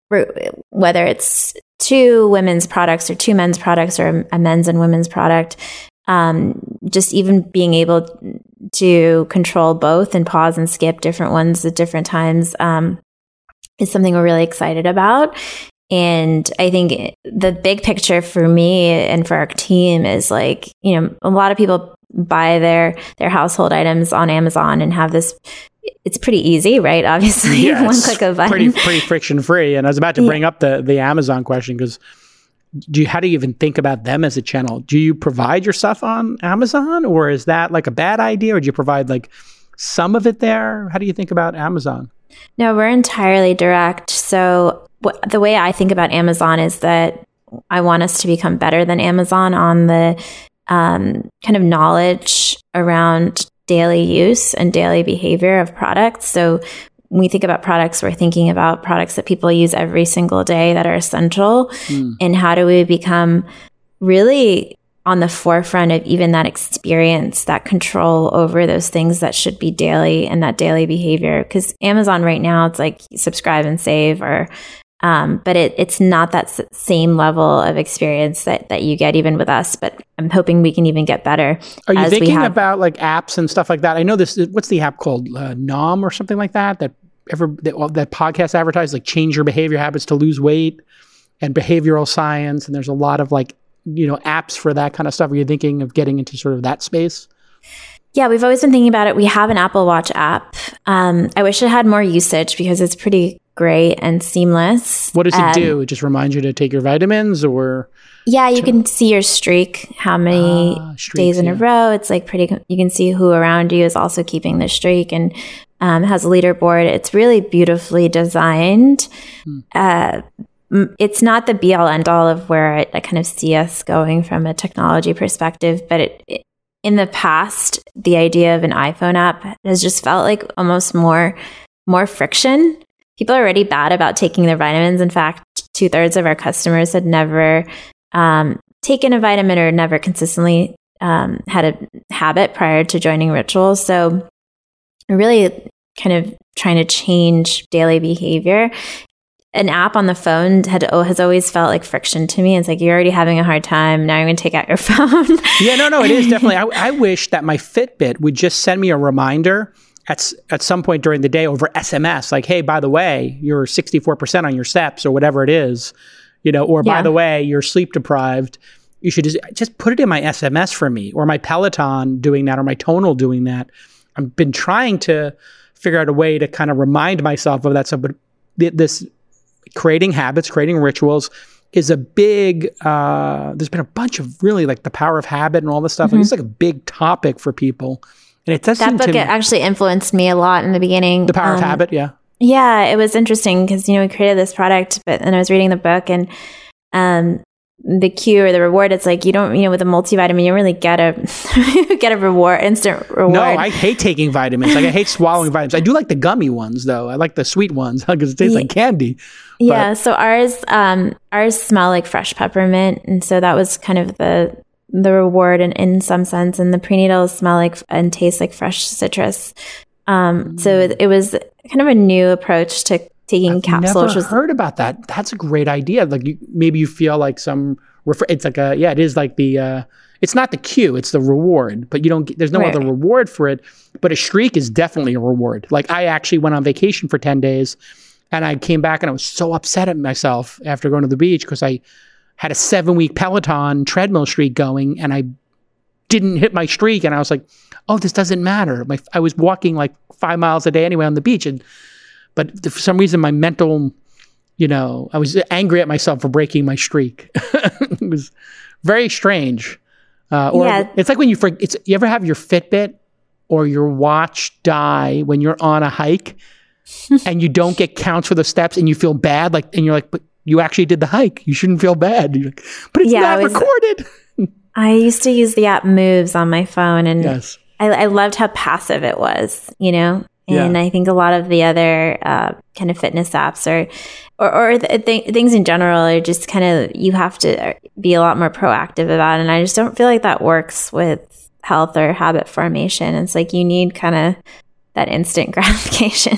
whether it's two women's products or two men's products or a men's and women's product, um, just even being able to control both and pause and skip different ones at different times um, is something we're really excited about. And I think the big picture for me and for our team is like, you know, a lot of people buy their their household items on Amazon and have this it's pretty easy, right? Obviously, yeah, one click of button. Pretty pretty friction free. And I was about to bring yeah. up the the Amazon question because do you, how do you even think about them as a channel? Do you provide your stuff on Amazon or is that like a bad idea or do you provide like some of it there? How do you think about Amazon? No, we're entirely direct. So the way I think about Amazon is that I want us to become better than Amazon on the um, kind of knowledge around daily use and daily behavior of products. So when we think about products, we're thinking about products that people use every single day that are essential. Mm. And how do we become really on the forefront of even that experience, that control over those things that should be daily and that daily behavior? Because Amazon right now, it's like subscribe and save or um, but it, it's not that same level of experience that, that you get even with us. But I'm hoping we can even get better. Are you thinking have- about like apps and stuff like that? I know this. What's the app called? Uh, Nom or something like that. That ever that, well, that podcast advertised like change your behavior habits to lose weight and behavioral science. And there's a lot of like you know apps for that kind of stuff. Are you thinking of getting into sort of that space? Yeah, we've always been thinking about it. We have an Apple Watch app. Um, I wish it had more usage because it's pretty great and seamless. What does it do? It just reminds you to take your vitamins or? Yeah, you to- can see your streak, how many streaks, days in yeah. a row. It's like pretty, you can see who around you is also keeping the streak and um, has a leaderboard. It's really beautifully designed. Hmm. Uh, it's not the be all end all of where I, I, kind of see us going from a technology perspective, but it, it, in the past, the idea of an iPhone app has just felt like almost more more friction people are already bad about taking their vitamins. In fact, two thirds of our customers had never um, taken a vitamin or never consistently um, had a habit prior to joining rituals. So, really kind of trying to change daily behavior. An app on the phone had oh, has always felt like friction to me. It's like you're already having a hard time. Now you're going to take out your phone. yeah, no, no, it is definitely. I, I wish that my Fitbit would just send me a reminder at, at some point during the day over SMS, like, hey, by the way, you're 64% on your steps or whatever it is, you know, or yeah. by the way, you're sleep deprived. You should just, just put it in my SMS for me or my Peloton doing that or my Tonal doing that. I've been trying to figure out a way to kind of remind myself of that stuff, but this creating habits, creating rituals is a big, uh, there's been a bunch of really like the power of habit and all this stuff. Mm-hmm. Like, it's like a big topic for people. And it does that book actually influenced me a lot in the beginning. The Power um, of Habit, yeah. Yeah, it was interesting because you know we created this product, but then I was reading the book and um, the cue or the reward. It's like you don't, you know, with a multivitamin, you don't really get a get a reward, instant reward. No, I hate taking vitamins. Like I hate swallowing vitamins. I do like the gummy ones though. I like the sweet ones because it tastes yeah. like candy. But. Yeah. So ours, um, ours smell like fresh peppermint, and so that was kind of the the reward in, in some sense, and the prenatals smell like and taste like fresh citrus. Um, mm. So it, it, was kind of a new approach to taking capsules. I've capsules. Never heard about that. That's a great idea. Like you, maybe you feel like some. Refer- it's like a yeah. It is like the. Uh, it's not the cue. It's the reward. But you don't. Get, there's no right. other reward for it. But a streak is definitely a reward. Like I actually went on vacation for ten days, and I came back and I was so upset at myself after going to the beach because I had a seven week Peloton treadmill streak going and I didn't hit my streak. And I was like, oh, this doesn't matter. My, I was walking like five miles a day anyway on the beach. And, but for some reason, my mental, you know, I was angry at myself for breaking my streak. it was very strange. Uh, or yeah. it's like when you, for, it's, you ever have your Fitbit or your watch die when you're on a hike and you don't get counts for the steps and you feel bad like and you're like but you actually did the hike. You shouldn't feel bad. Like, but it's yeah, not was, recorded. I used to use the app Moves on my phone, and yes. I, I loved how passive it was. You know, And Yeah. I think a lot of the other uh, kind of fitness apps are, or, or th- th- things in general are just kind of, you have to be a lot more proactive about it. And I just don't feel like that works with health or habit formation. It's like you need kind of that instant gratification.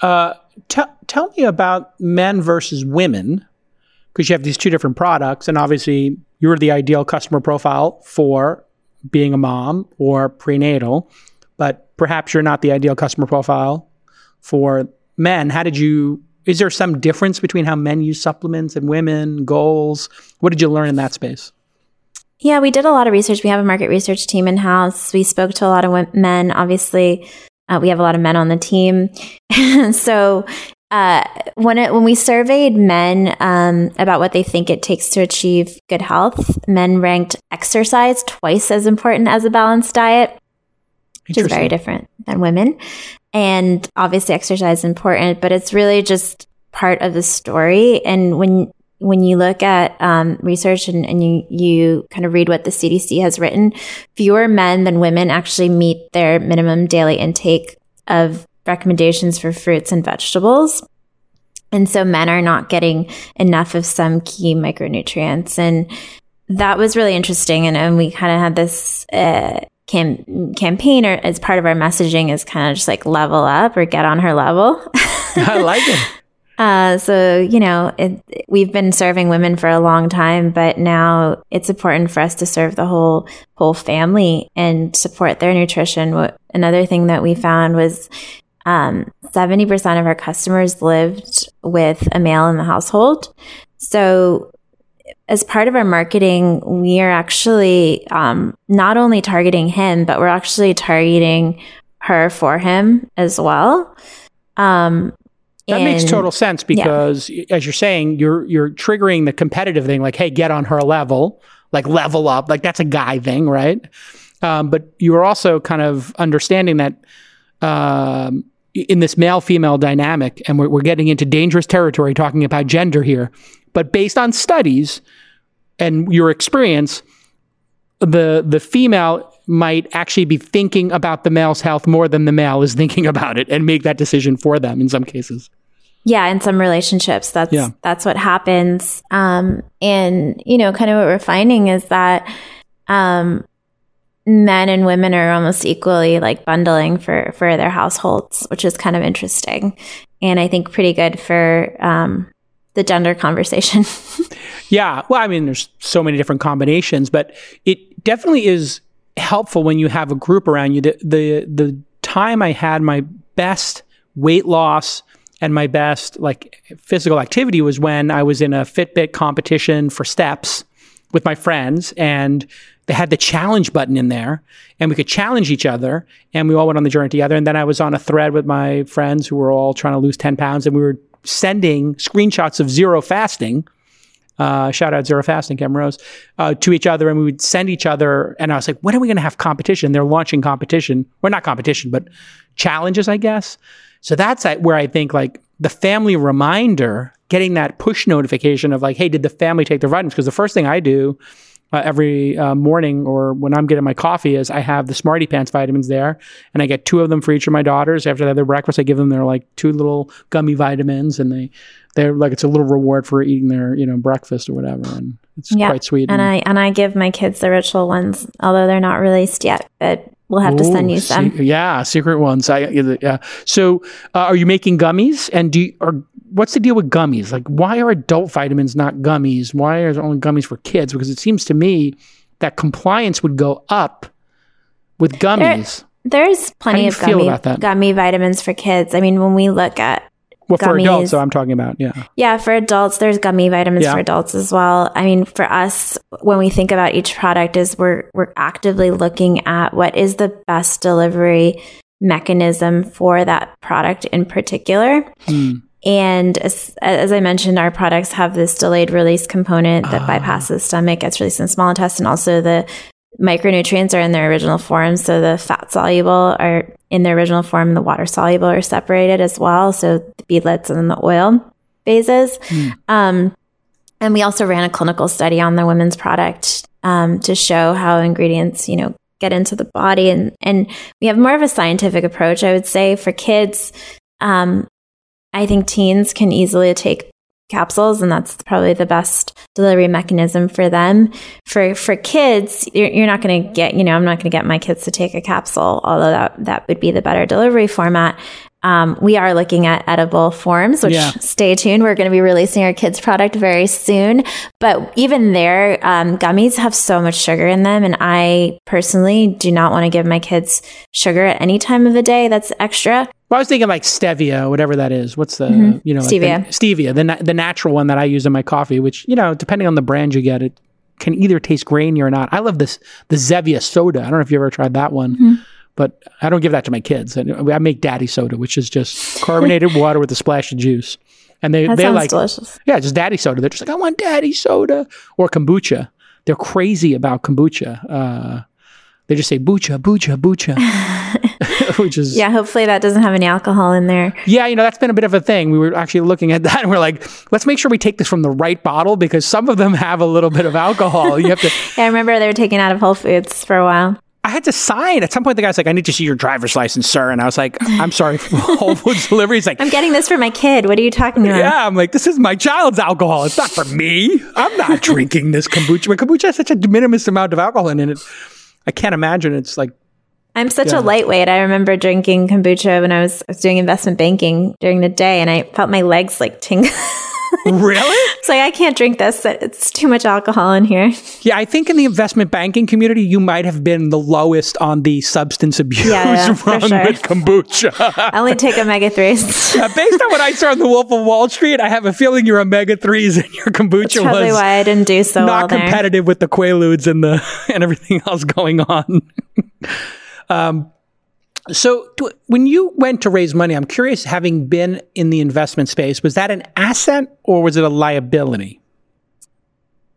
Uh, tell tell me about men versus women, because you have these two different products, and obviously you're the ideal customer profile for being a mom or prenatal, but perhaps you're not the ideal customer profile for men. How did you? Is there some difference between how men use supplements and women goals? What did you learn in that space? Yeah, we did a lot of research. We have a market research team in house. We spoke to a lot of men. Obviously, uh, we have a lot of men on the team. so uh, when it when we surveyed men um, about what they think it takes to achieve good health, men ranked exercise twice as important as a balanced diet, which is very different than women. And obviously, exercise is important, but it's really just part of the story. And when when you look at um, research and, and you you kind of read what the CDC has written, fewer men than women actually meet their minimum daily intake of recommendations for fruits and vegetables. And so men are not getting enough of some key micronutrients. And that was really interesting. And, and we kind of had this uh, cam- campaign or as part of our messaging is kind of just like level up or get on her level. I like it. Uh, so you know, it, we've been serving women for a long time, but now it's important for us to serve the whole whole family and support their nutrition. What another thing that we found was um, seventy percent of our customers lived with a male in the household. So, as part of our marketing, we are actually um, not only targeting him, but we're actually targeting her for him as well. Um, That makes total sense because, as you're saying, you're you're triggering the competitive thing, like, "Hey, get on her level, like level up." Like that's a guy thing, right? Um, but you are also kind of understanding that um, in this male female dynamic, and we're, we're getting into dangerous territory talking about gender here. But based on studies and your experience, the the female might actually be thinking about the male's health more than the male is thinking about it, and make that decision for them in some cases. Yeah in some relationships that's Yeah. that's what happens um and you know kind of what we're finding is that um men and women are almost equally like bundling for for their households which is kind of interesting and i think pretty good for um the gender conversation Yeah. Well, I mean, there's so many different combinations, but it definitely is helpful when you have a group around you. The the, the time I had my best weight loss and my best like physical activity was when I was in a Fitbit competition for steps with my friends and they had the challenge button in there and we could challenge each other and we all went on the journey together and then I was on a thread with my friends who were all trying to lose 10 pounds and we were sending screenshots of zero fasting uh, shout out Zero Fasting, Cam Rose, uh, to each other, and we would send each other. And I was like, when are we going to have competition? They're launching competition, or not competition, but challenges, I guess. So that's uh, where I think like the family reminder, getting that push notification of like, hey, did the family take their vitamins? Because the first thing I do uh, every uh, morning or when I'm getting my coffee is I have the Smarty Pants vitamins there, and I get two of them for each of my daughters. After they have their breakfast, I give them their like two little gummy vitamins, and they they're like it's a little reward for eating their you know breakfast or whatever, and it's Yeah, quite sweet. and i and i give my kids the ritual ones although they're not released yet but we'll have to send you some se- yeah, secret ones. I yeah. So, uh, are you making gummies? And do you, or what's the deal with gummies? Like, why are adult vitamins not gummies? Why are there only gummies for kids? Because it seems to me that compliance would go up with gummies. there's plenty of gummy, gummy vitamins for kids i mean when we look at well, for adults, so I'm talking about. Yeah. Yeah, for adults, there's gummy vitamins Yeah. for adults as well. I mean, for us, when we think about each product, is we're we're actively looking at what is the best delivery mechanism for that product in particular. Hmm. And as, as I mentioned, our products have this delayed release component that Ah. bypasses the stomach, gets released in the small intestine. Also, the micronutrients are in their original form. So the fat soluble are in their original form. The water soluble are separated as well. So the beadlets and then the oil phases. Um, and we also ran a clinical study on the women's product um, to show how ingredients, you know, get into the body. And, and we have more of a scientific approach, I would say. For kids, um, I think teens can easily take capsules and that's probably the best delivery mechanism for them. For for kids you're, you're not going to get you know i'm not going to get my kids to take a capsule although that that would be the better delivery format um, we are looking at edible forms, which yeah. stay tuned. We're going to be releasing our kids' product very soon. But even there, um, gummies have so much sugar in them. And I personally do not want to give my kids sugar at any time of the day that's extra. Well, I was thinking like stevia, whatever that is. What's the, mm-hmm. you know, stevia. Like the, stevia, the, the natural one that I use in my coffee, which, you know, depending on the brand you get, it can either taste grainy or not. I love this, the Zevia soda. I don't know if you ever tried that one. Mm-hmm but I don't give that to my kids. I make daddy soda, which is just carbonated water with a splash of juice. And they, that they like, delicious. yeah, just daddy soda. They're just like, I want daddy soda or kombucha. They're crazy about kombucha. Uh, they just say bucha, bucha, bucha, which is yeah. Hopefully that doesn't have any alcohol in there. Yeah, you know that's been a bit of a thing. We were actually looking at that, and we're like, let's make sure we take this from the right bottle because some of them have a little bit of alcohol. You have to. yeah, I remember they were taken out of Whole Foods for a while. I had to sign. At some point, the guy's like, I need to see your driver's license, sir. And I was like, I'm sorry, Whole Foods delivery. He's like, I'm getting this for my kid. What are you talking about? Yeah, I'm like, this is my child's alcohol. It's not for me. I'm not drinking this kombucha. But kombucha has such a de minimis amount of alcohol in it. I can't imagine it's like. I'm such yeah. a lightweight. I remember drinking kombucha when I was, I was doing investment banking during the day, and I felt my legs like tingle. really? It's like I can't drink this. It's too much alcohol in here. Yeah, I think in the investment banking community, you might have been the lowest on the substance abuse yeah, yeah, run sure. with kombucha. I only take omega threes. yeah, based on what I saw in The Wolf of Wall Street, I have a feeling your omega threes and your kombucha That's probably was why I didn't do so not well competitive with the Quaaludes and the and everything else going on. um, so, when you went to raise money, I'm curious, having been in the investment space, was that an asset or was it a liability?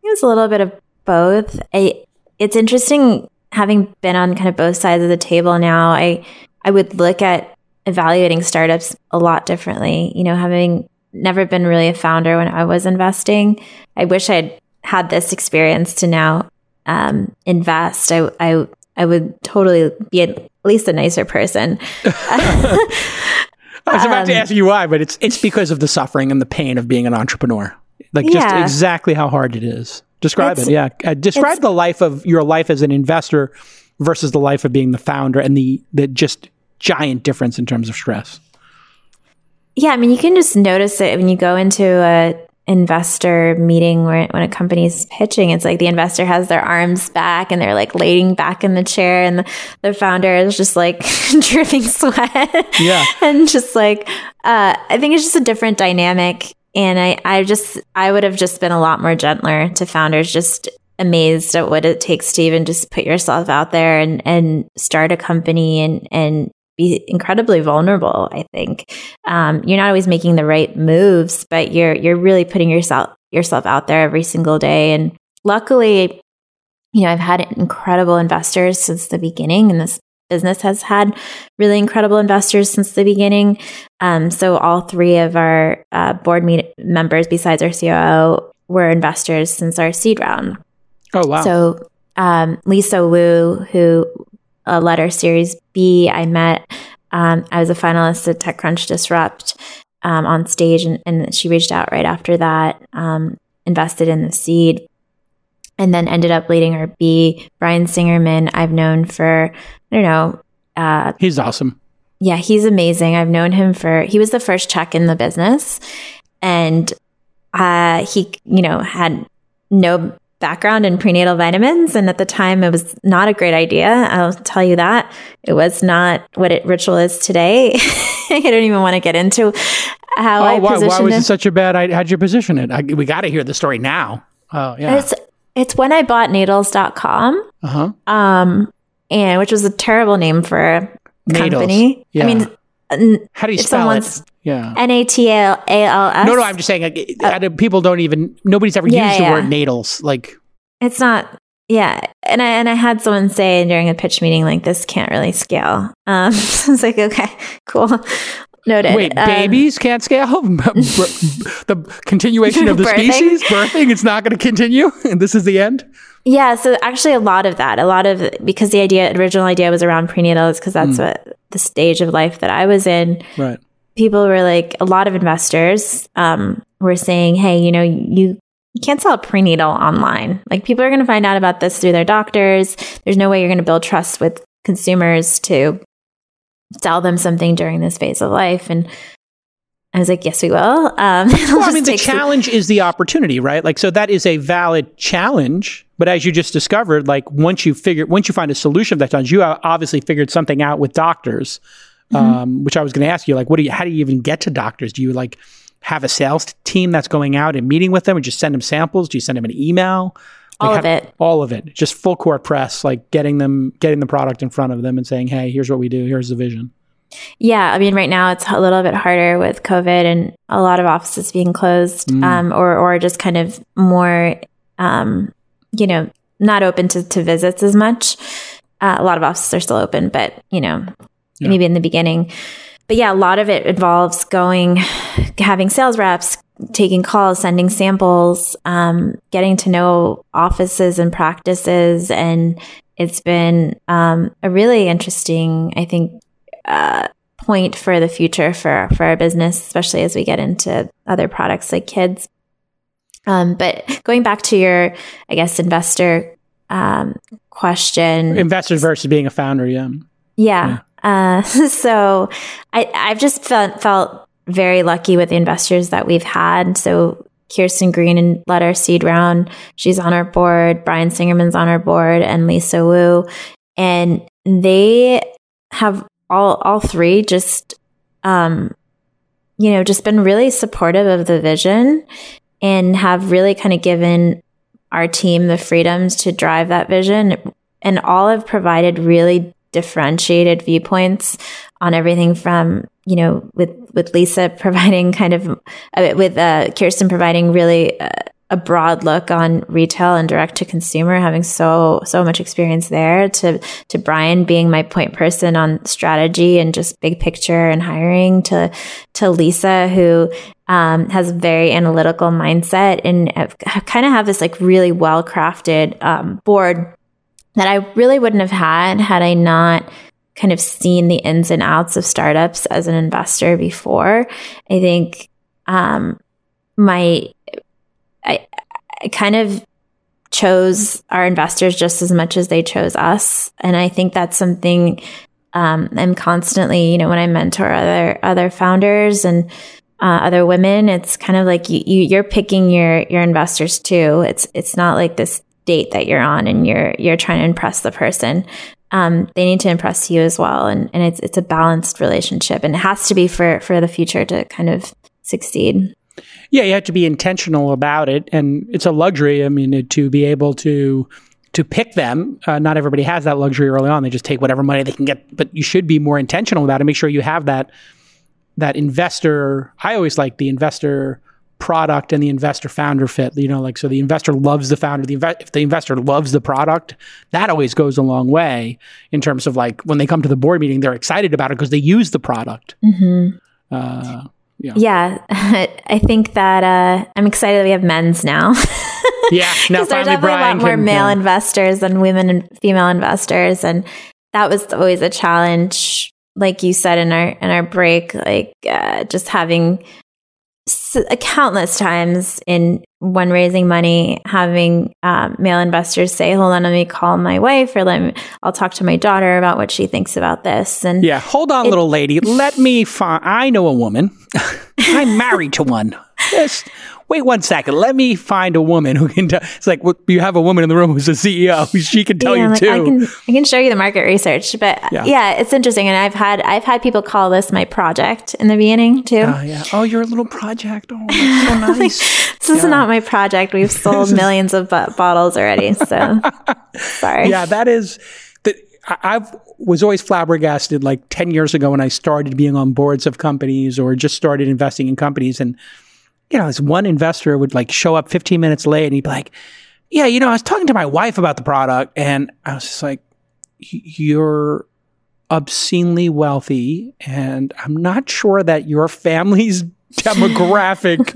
It was a little bit of both. I, it's interesting having been on kind of both sides of the table now. I I would look at evaluating startups a lot differently. You know, having never been really a founder when I was investing, I wish I'd had this experience to now um, invest. I, I I would totally be at least a nicer person. I was about um, to ask you why, but it's it's because of the suffering and the pain of being an entrepreneur. Like just exactly how hard it is. Describe it's, it. Yeah. Uh, describe the life of your life as an investor versus the life of being the founder and the the just giant difference in terms of stress. Yeah, I mean, you can just notice it when you go into a investor meeting where when a company's pitching it's like the investor has their arms back and they're like laying back in the chair and the, the founder is just like dripping sweat. Yeah. And just like uh, i think it's just a different dynamic. And i i just i would have just been a lot more gentler to founders just amazed at what it takes to even just put yourself out there and and start a company and and be incredibly vulnerable. I think um, you're not always making the right moves, but you're you're really putting yourself yourself out there every single day. And luckily, you know, I've had incredible investors since the beginning, and this business has had really incredible investors since the beginning. Um, so all three of our uh, board meet- members, besides our COO, were investors since our seed round. Oh wow! So um, Lisa Wu, who a letter Series B. I met. Um, I was a finalist at TechCrunch Disrupt um, on stage, and, and, she reached out right after that. Um, invested in the seed, and then ended up leading our B. Brian Singerman, I've known for I don't know. Uh, he's awesome. Yeah, he's amazing. I've known him for he was the first check in the business, and uh, he you know had no background in prenatal vitamins. And at the time, it was not a great idea. I'll tell you that. It was not what it ritual is today. I don't even want to get into how oh, I why, why was it. it such a bad idea? How'd you position it? I, we got to hear the story now. Oh, yeah. It's, it's when I bought natals.com. Uh-huh. Um, and which was a terrible name for a company. Yeah. I mean, how do you spell it? Yeah. N A T A L S. No, no, I'm just saying like, uh, people don't even nobody's ever yeah, used the yeah. word natals. Like it's not yeah. And I and I had someone say during a pitch meeting like this can't really scale. Um so I was like, okay, cool. Noted. Wait, um, babies can't scale? the continuation of the birthing? species? Birthing, it's not going to continue? And this is the end? Yeah, so actually a lot of that, a lot of because the idea original idea was around prenatals because that's mm. what the stage of life that I was in. Right. People were like a lot of investors um, were saying, "Hey, you know, you you can't sell a prenatal online. Like people are going to find out about this through their doctors. There's no way you're going to build trust with consumers to sell them something during this phase of life." And I was like, yes, we will. Um, well, I mean, the challenge some- is the opportunity, right? Like, so that is a valid challenge. But as you just discovered, like once you figure, once you find a solution of that challenge, you obviously figured something out with doctors. Mm-hmm. Um, which I was going to ask you, like, what do you? How do you even get to doctors? Do you like have a sales team that's going out and meeting with them, or just send them samples? Do you send them an email? Like all of it. All of it. Just full court press, like getting them, getting the product in front of them and saying, "Hey, here's what we do. Here's the vision." Yeah, I mean, right now it's a little bit harder with COVID and a lot of offices being closed, mm. um, or or just kind of more, um, you know, not open to, to visits as much. Uh, a lot of offices are still open, but you know, yeah. maybe in the beginning. But yeah, a lot of it involves going, having sales reps, taking calls, sending samples, um, getting to know offices and practices, and it's been um, a really interesting, I think, uh, point for the future for for our business, especially as we get into other products like kids. Um, but going back to your, I guess, investor um, question, investors versus being a founder, yeah, yeah. yeah. Uh, so I I've just felt felt very lucky with the investors that we've had. So Kirsten Green and led our seed round. She's on our board. Brian Singerman's on our board, and Lisa Wu, and they have all all three just um you know just been really supportive of the vision and have really kind of given our team the freedoms to drive that vision and all have provided really differentiated viewpoints on everything from you know with with Lisa providing kind of uh, with uh, Kirsten providing really uh, a broad look on retail and direct to consumer, having so so much experience there, to to Brian being my point person on strategy and just big picture and hiring, to to Lisa who um, has a very analytical mindset and kind of have this like really well crafted um, board that I really wouldn't have had had I not kind of seen the ins and outs of startups as an investor before. I think um, my I, I kind of chose our investors just as much as they chose us. And I think that's something um, I'm constantly, you know, when I mentor other other founders and uh, other women, it's kind of like you, you are picking your your investors too. It's it's not like this date that you're on and you're you're trying to impress the person. Um, they need to impress you as well, and and it's it's a balanced relationship, and it has to be for for the future to kind of succeed. Yeah, you have to be intentional about it, and it's a luxury. I mean, to be able to to pick them. Uh, not everybody has that luxury early on. They just take whatever money they can get. But you should be more intentional about it. Make sure you have that that investor. I always like the investor product and the investor founder fit. You know, like so the investor loves the founder. The inve- if the investor loves the product, that always goes a long way in terms of like when they come to the board meeting, they're excited about it because they use the product. Mm-hmm. Uh, yeah. yeah. I think that uh, I'm excited that we have men's now. yeah, now there's definitely Brian a lot more can, male yeah. investors than women and female investors, and that was always a challenge. Like you said in our in our break, like uh, just having countless times in when raising money, having um, male investors say, "Hold on, let me call my wife, or let me, I'll talk to my daughter about what she thinks about this." And yeah, hold on, it, little lady, let me find. I know a woman. I'm married to one. Just wait one second. Let me find a woman who can. T-. It's like well, you have a woman in the room who's a CEO. She can tell yeah, you like, too. I can, I can show you the market research, but yeah. yeah. it's interesting. And I've had I've had people call this my project in the beginning too. Oh yeah. Oh, you're a little project. Oh, so nice. this yeah. is not my project. We've sold millions of b- bottles already. So sorry. Yeah, that is that. I've was always flabbergasted like 10 years ago when I started being on boards of companies or just started investing in companies. And, you know, this one investor would like show up 15 minutes late and he'd be like, yeah, you know, I was talking to my wife about the product and I was just like, you're obscenely wealthy and I'm not sure that your family's demographic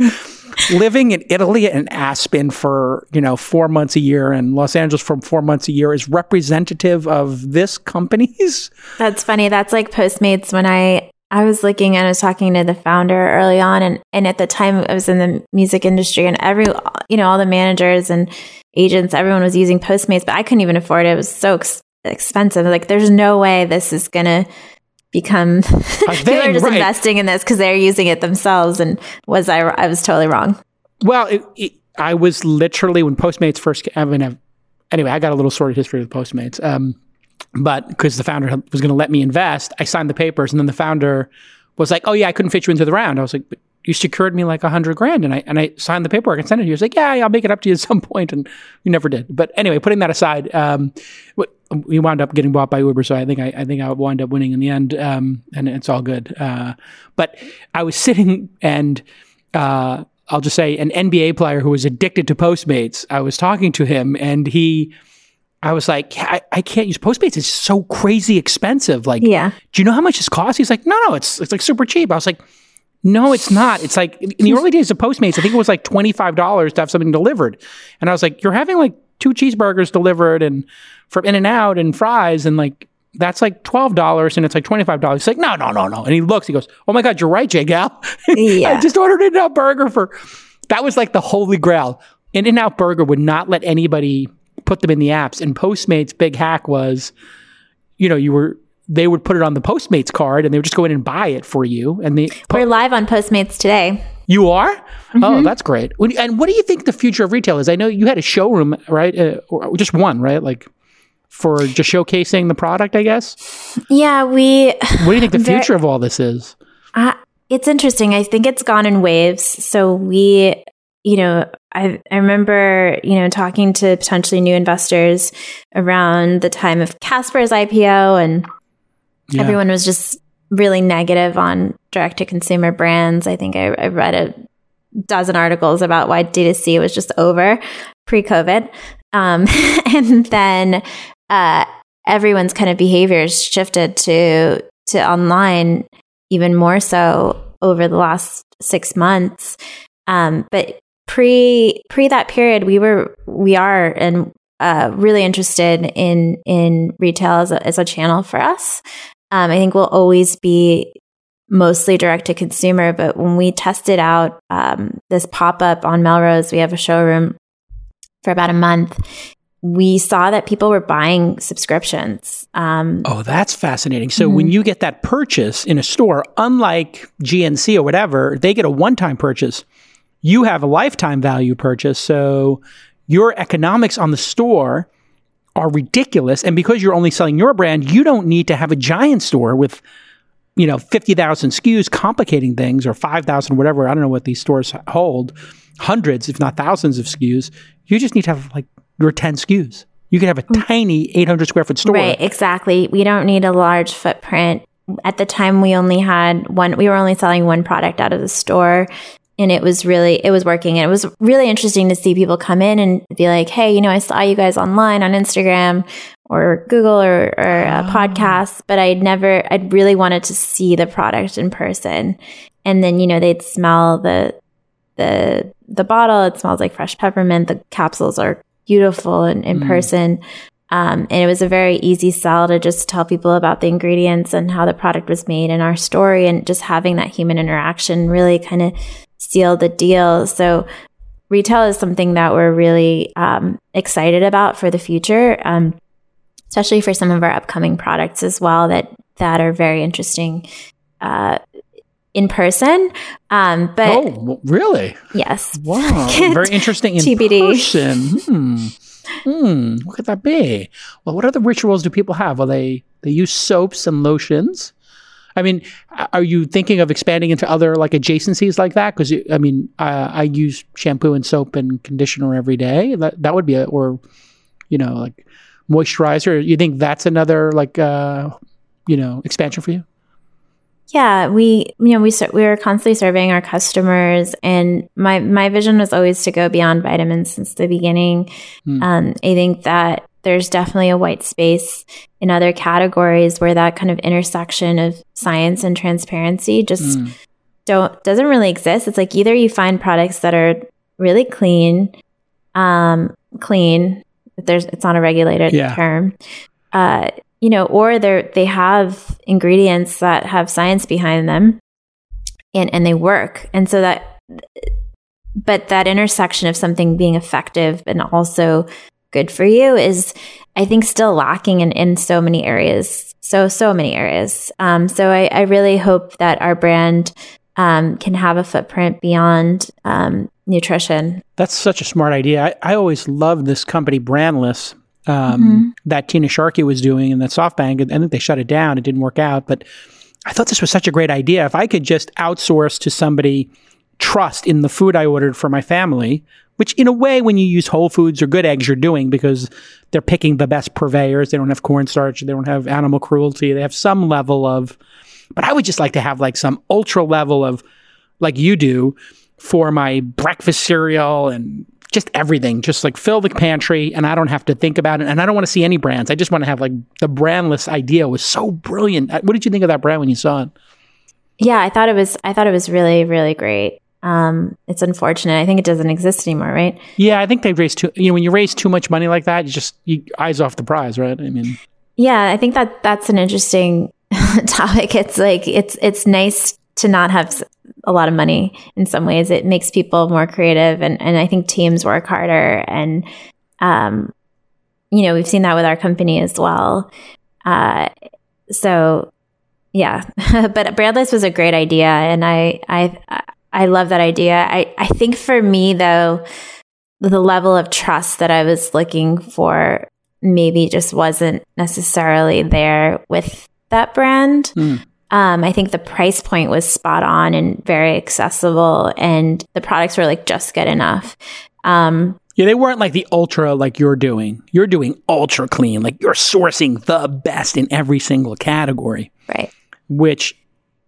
living in Italy and Aspen for, you know, four months a year and Los Angeles for four months a year is representative of this company's? That's funny. That's like Postmates when I I was looking and I was talking to the founder early on and and at the time I was in the music industry and every you know all the managers and agents everyone was using Postmates but I couldn't even afford it. It was so ex- expensive. Like there's no way this is going to become people are just right. investing in this because they're using it themselves. And was I? I was totally wrong. Well, it, it, I was literally when Postmates first. I mean, anyway, I got a little sordid history with Postmates. Um, but because the founder was going to let me invest, I signed the papers, and then the founder was like, "Oh yeah, I couldn't fit you into the round." I was like, you secured me like a hundred grand and I and I signed the paperwork and sent it to you. He was like, yeah, I'll make it up to you at some point, and you never did. But anyway, putting that aside, um, we wound up getting bought by Uber, so I think I, I think I wound up winning in the end, um, and it's all good. Uh, but I was sitting and. Uh, I'll just say an NBA player who was addicted to Postmates. I was talking to him and he, I was like, I, I can't use Postmates. It's so crazy expensive. Like, yeah. Do you know how much this costs? He's like, no, no, it's it's like super cheap. I was like, no, it's not. It's like in the early days of Postmates, I think it was like $25 to have something delivered. And I was like, you're having like two cheeseburgers delivered and from In and Out and fries and like that's like twelve dollars and it's like twenty five dollars. He's like, no, no, no, no. And he looks, he goes, Oh my god, you're right, J Cal. Yeah. I just ordered an In Out burger for that was like the holy grail. In and Out burger would not let anybody put them in the apps. And Postmates big hack was, you know, you were they would put it on the Postmates card and they would just go in and buy it for you. And they po- we're live on Postmates today. You are? Mm-hmm. Oh, that's great. And what do you think the future of retail is? I know you had a showroom, right? Uh, or just one, right? Like for just showcasing the product, I guess. Yeah, we. What do you think the future of all this is? Uh, it's interesting. I think it's gone in waves. So we, you know, I I remember, you know, talking to potentially new investors around the time of Casper's IPO and yeah. everyone was just really negative on direct to consumer brands. I think I, I, read a dozen articles about why D2C was just over pre COVID. Um, and then uh, everyone's kind of behaviors shifted to to online even more so over the last six months. Um, but pre pre that period, we were we are and uh, really interested in in retail as a, as a channel for us. Um, I think we'll always be mostly direct to consumer. But when we tested out um, this pop up on Melrose, we have a showroom for about a month. We saw that people were buying subscriptions. Um, oh, that's fascinating. So, mm-hmm. when you get that purchase in a store, unlike GNC or whatever, they get a one time purchase. You have a lifetime value purchase. So, your economics on the store are ridiculous. And because you're only selling your brand, you don't need to have a giant store with, you know, 50,000 SKUs complicating things or 5,000, whatever. I don't know what these stores hold, hundreds, if not thousands of SKUs. You just need to have like your 10 SKUs. You can have a mm. tiny 800 square foot store. Right, exactly. We don't need a large footprint. At the time, we only had one, we were only selling one product out of the store and it was really it was working. And it was really interesting to see people come in and be like hey you know i saw you guys online on instagram or google or, or a oh. podcast but i'd never i'd really wanted to see the product in person. And then you know they'd smell the the the bottle. It smells like fresh peppermint. The capsules are beautiful in, in mm. person. Um, and it was a very easy sell to just tell people about the ingredients and how the product was made and our story and just having that human interaction really kind of seal the deal. So retail is something that we're really um, excited about for the future, um, especially for some of our upcoming products as well that that are very interesting uh, in person. Um, but oh, really? Yes. Wow. very interesting in TBD. person. Hmm. Hmm. What could that be? Well, what other rituals do people have? Well, they they use soaps and lotions. I mean, are you thinking of expanding into other like adjacencies like that? Because I mean, uh, I use shampoo and soap and conditioner every day. That that would be a or, you know, like moisturizer. You think that's another like uh, you know expansion for you? Yeah, we you know we we were constantly serving our customers, and my my vision was always to go beyond vitamins since the beginning. Mm. Um, I think that there's definitely a white space in other categories where that kind of intersection of science and transparency just mm. don't doesn't really exist. It's like either you find products that are really clean, um, clean. There's it's not a regulated Yeah. term, uh, you know, or they they have ingredients that have science behind them, and and they work, and so that. But that intersection of something being effective and also good for you is, I think, still lacking in, in so many areas. So, so many areas. Um, so I, I really hope that our brand um, can have a footprint beyond um, nutrition. That's such a smart idea. I, I always loved this company, Brandless, um, Mhm. that Tina Sharkey was doing and that SoftBank. and I think they shut it down. It didn't work out. But I thought this was such a great idea. If I could just outsource to somebody trust in the food I ordered for my family, which in a way, when you use Whole Foods or Good Eggs, you're doing because they're picking the best purveyors. They don't have cornstarch. They don't have animal cruelty. They have some level of, but I would just like to have like some ultra level of, like you do, for my breakfast cereal and just everything. Just like fill the pantry and I don't have to think about it. And I don't want to see any brands. I just want to have like the brandless idea was so brilliant. What did you think of that brand when you saw it? Yeah, I thought it was. I thought it was really, really great. Um, it's unfortunate. I think it doesn't exist anymore, right? Yeah, I think they've raised too. You know, when you raise too much money like that, you just you eyes off the prize, right? I mean, Yeah, I think that that's an interesting topic. It's like it's it's nice to not have a lot of money in some ways. It makes people more creative, and and I think teams work harder. And um, you know, we've seen that with our company as well. Uh, so yeah, but Brandless was a great idea, and I I I love that idea. I I think for me though, the level of trust that I was looking for maybe just wasn't necessarily there with that brand. Mm. Um, I think the price point was spot on and very accessible, and the products were like just good enough. Um, yeah, they weren't like the ultra like you're doing. You're doing ultra clean, like you're sourcing the best in every single category, right. which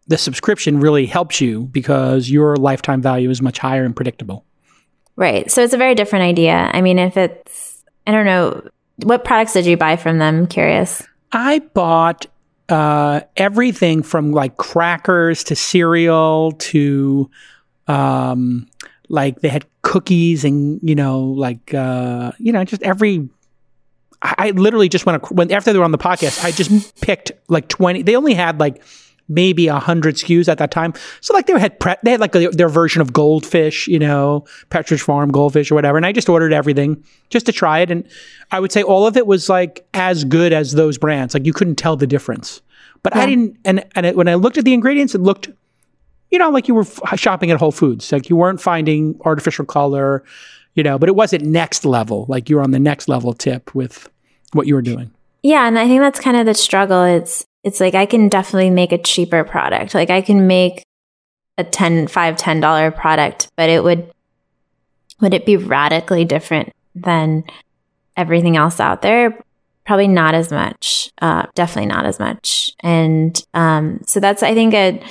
the subscription really helps you because your lifetime value is much higher and predictable. Right. So it's a very different idea. I mean, if it's, I don't know, what products did you buy from them? Curious. I bought uh, everything from like crackers to cereal to um, like they had cookies and you know like uh, you know just every. I, I literally just went when after they were on the podcast. I just picked like twenty. They only had like maybe a hundred SKUs at that time. So like they had pre- they had like a, their version of goldfish, you know, Pepperidge Farm goldfish or whatever. And I just ordered everything just to try it. And I would say all of it was like as good as those brands. Like you couldn't tell the difference. But I didn't. And and it, when I looked at the ingredients, it looked, you know, like you were f- shopping at Whole Foods. Like you weren't finding artificial color, you know. But it wasn't next level. Like you were on the next level tip with what you were doing. Yeah, and I think that's kind of the struggle. It's it's like I can definitely make a cheaper product. Like I can make a 10 5 10 dollar product, but it would would it be radically different than everything else out there? Probably not as much. Uh, definitely not as much. And um, so that's I think a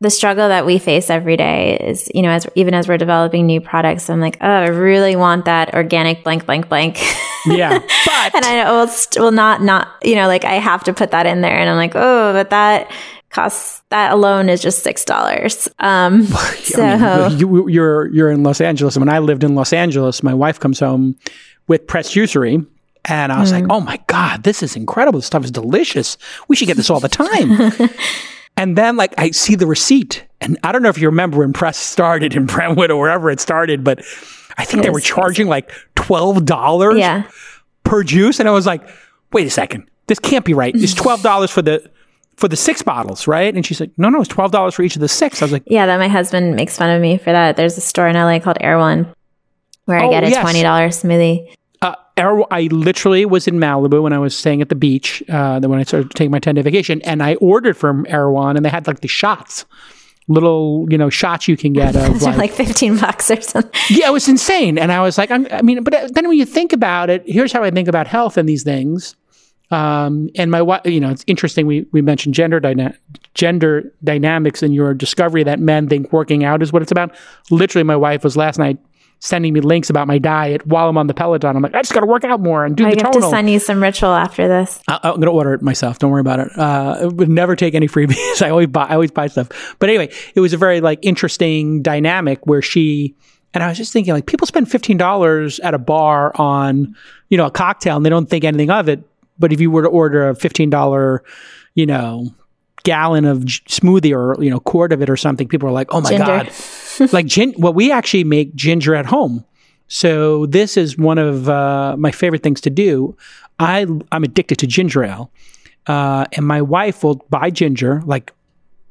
the struggle that we face every day is, you know, as even as we're developing new products, I'm like, oh, I really want that organic blank blank blank. Yeah, but and I will, st- will not, not, you know, like I have to put that in there. And I'm like, oh, but that costs, that alone is just $6. Um, so, I mean, you, you're you're in Los Angeles. And when I lived in Los Angeles, my wife comes home with pressed juicery. And I was like, oh my God, this is incredible. This stuff is delicious. We should get this all the time. and then, like, I see the receipt. And I don't know if you remember when press started in Brentwood or wherever it started, but I think they were charging like $12 yeah. per juice. And I was like, wait a second. This can't be right. It's $12 for the. For the six bottles, right? And she's like, "No, no, it's twelve dollars for each of the six. I was like, Yeah. That my husband makes fun of me for that. There's a store in LA called Erewhon where I Oh, get a yes. $20 smoothie. Uh, Air- I literally was in Malibu when I was staying at the beach. Uh, then when I started taking my ten day vacation, and I ordered from Erewhon, and they had like the shots, little you know shots you can get of like, like 15 bucks or something. yeah, it was insane. And I was like, I'm, I mean, but then when you think about it, here's how I think about health and these things. Um, and my wife, you know, it's interesting. We we mentioned gender dyna- gender dynamics in your discovery that men think working out is what it's about. Literally, my wife was last night sending me links about my diet while I'm on the Peloton. I'm like, I just got to work out more and do the things. I have to send you some ritual after this. I- I'm gonna order it myself. Don't worry about it. Uh, I would never take any freebies. I always buy. I always buy stuff. But anyway, it was a very like interesting dynamic where she and I was just thinking like people spend fifteen dollars at a bar on you know a cocktail and they don't think anything of it. But if you were to order a fifteen dollar, you know, gallon of j- smoothie or you know quart of it or something, people are like, oh my Ginger. god, like gin. Well, we actually make ginger at home. So this is one of uh, my favorite things to do. I I'm addicted to ginger ale, uh, and my wife will buy ginger, like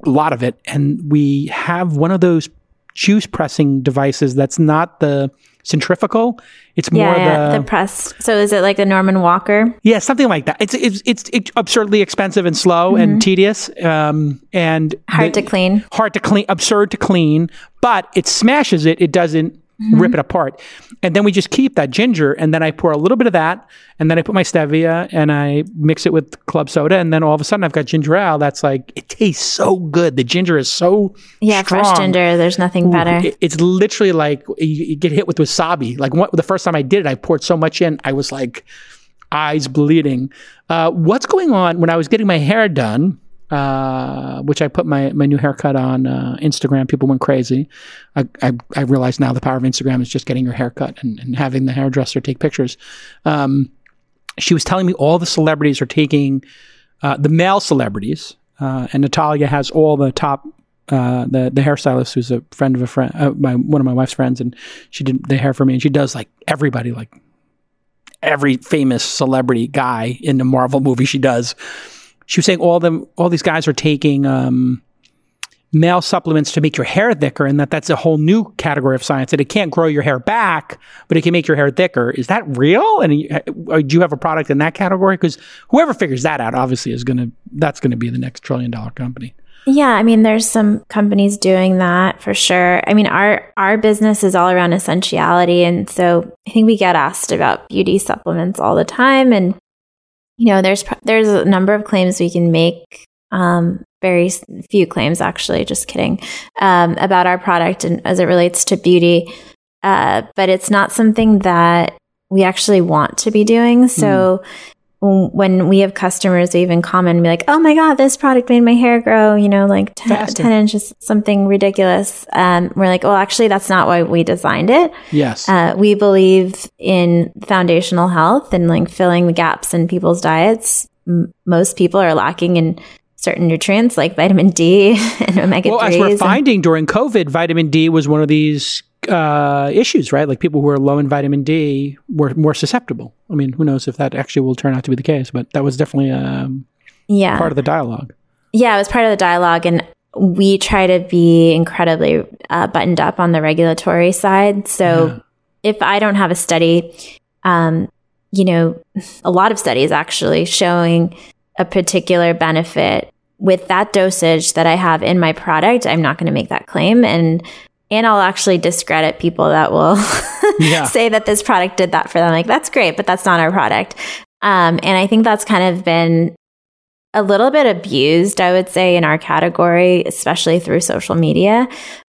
a lot of it, and we have one of those juice pressing devices that's not the centrifugal. It's more Yeah, yeah, the, the press. So is it like the Norman Walker? yeah, something like that. It's it's it's, it's absurdly expensive and slow and tedious, um, and Mm-hmm. Hard the- to clean. hard to clean, absurd to clean, but it smashes it. It doesn't Mm-hmm. rip it apart. And then we just keep that ginger, and then I pour a little bit of that, and then I put my stevia, and I mix it with club soda, and then all of a sudden I've got ginger ale. That's like it tastes so good. The ginger is so Yeah, fresh ginger. There's nothing better. It- it's literally like you, you get hit with wasabi. Like what, the first time I did it, I poured so much in, I was like eyes bleeding. Uh, what's going on when I was getting my hair done? Uh, which I put my, my new haircut on uh, Instagram. People went crazy. I, I, I realize now the power of Instagram is just getting your haircut and, and having the hairdresser take pictures. Um, she was telling me all the celebrities are taking uh, the male celebrities, uh, and Natalia has all the top. Uh, the the hairstylist who's a friend of a friend, uh, my one of my wife's friends, and she did the hair for me, and she does like everybody, like every famous celebrity guy in the Marvel movie. She does. She was saying all them, all these guys are taking um, male supplements to make your hair thicker, and that that's a whole new category of science. That it can't grow your hair back, but it can make your hair thicker. Is that real? And uh, do you have a product in that category? Because whoever figures that out, obviously, is gonna that's gonna be the next trillion dollar company. Yeah, I mean, there's some companies doing that for sure. I mean, our our business is all around essentiality, and so I think we get asked about beauty supplements all the time. And you know, there's there's a number of claims we can make. Um, very few claims, actually. Just kidding um, about our product and as it relates to beauty, uh, but it's not something that we actually want to be doing. So w- when we have customers they even comment and be like, oh my God, this product made my hair grow, you know, like 10, 10 inches, something ridiculous. Um, we're like, well, actually, that's not why we designed it. Yes. Uh, we believe in foundational health and like filling the gaps in people's diets. M- most people are lacking in certain nutrients like vitamin D and omega well, as we're finding during COVID, vitamin D was one of these uh, issues, right? Like people who are low in vitamin D were more susceptible. I mean, who knows if that actually will turn out to be the case, but that was definitely um, yeah. part of the dialogue. Yeah, it was part of the dialogue, and we try to be incredibly uh, buttoned up on the regulatory side. So Yeah. if I don't have a study, um, you know, a lot of studies actually showing a particular benefit with that dosage that I have in my product, I'm not going to make that claim, and and I'll actually discredit people that will Yeah. say that this product did that for them. Like that's great, but that's not our product. Um, and I think that's kind of been a little bit abused, I would say, in our category, especially through social media.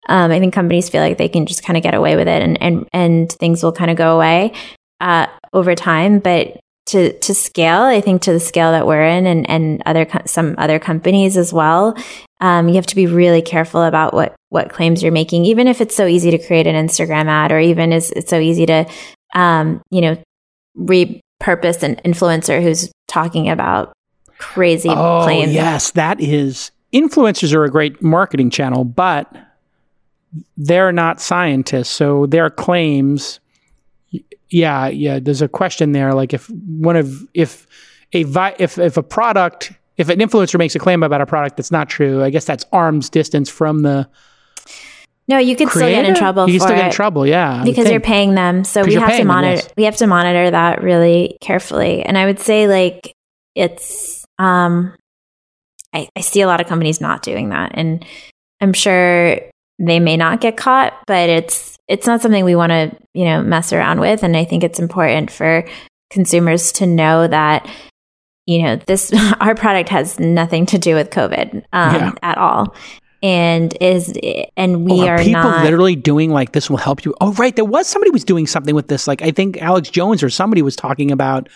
Um, I think companies feel like they can just kind of get away with it, and and and things will kind of go away uh, over time. But to to scale, I think to the scale that we're in, and and other co- some other companies as well, um, you have to be really careful about what what claims you're making, even if it's so easy to create an Instagram ad, or even is it's so easy to, um, you know, repurpose an influencer who's talking about crazy Oh, claims. yes, that is. Influencers are a great marketing channel, but they're not scientists, so their claims. Yeah, yeah. There's a question there, like if one of if a vi- if if a product if an influencer makes a claim about a product that's not true, I guess that's arm's distance from the No, you could still get in trouble You can still get in trouble, yeah, because you're paying them. so we have to paying them, monitor. yes. We have to monitor that really carefully. And I would say like it's. um I, I see a lot of companies not doing that, and I'm sure they may not get caught, but it's it's not something we want to you know mess around with. And I think it's important for consumers to know that you know this our product has nothing to do with COVID um, Yeah. at all. And is and we Oh, are people not literally doing like this will help you. Oh, right. There was somebody was doing something with this. Like I think Alex Jones or somebody was talking about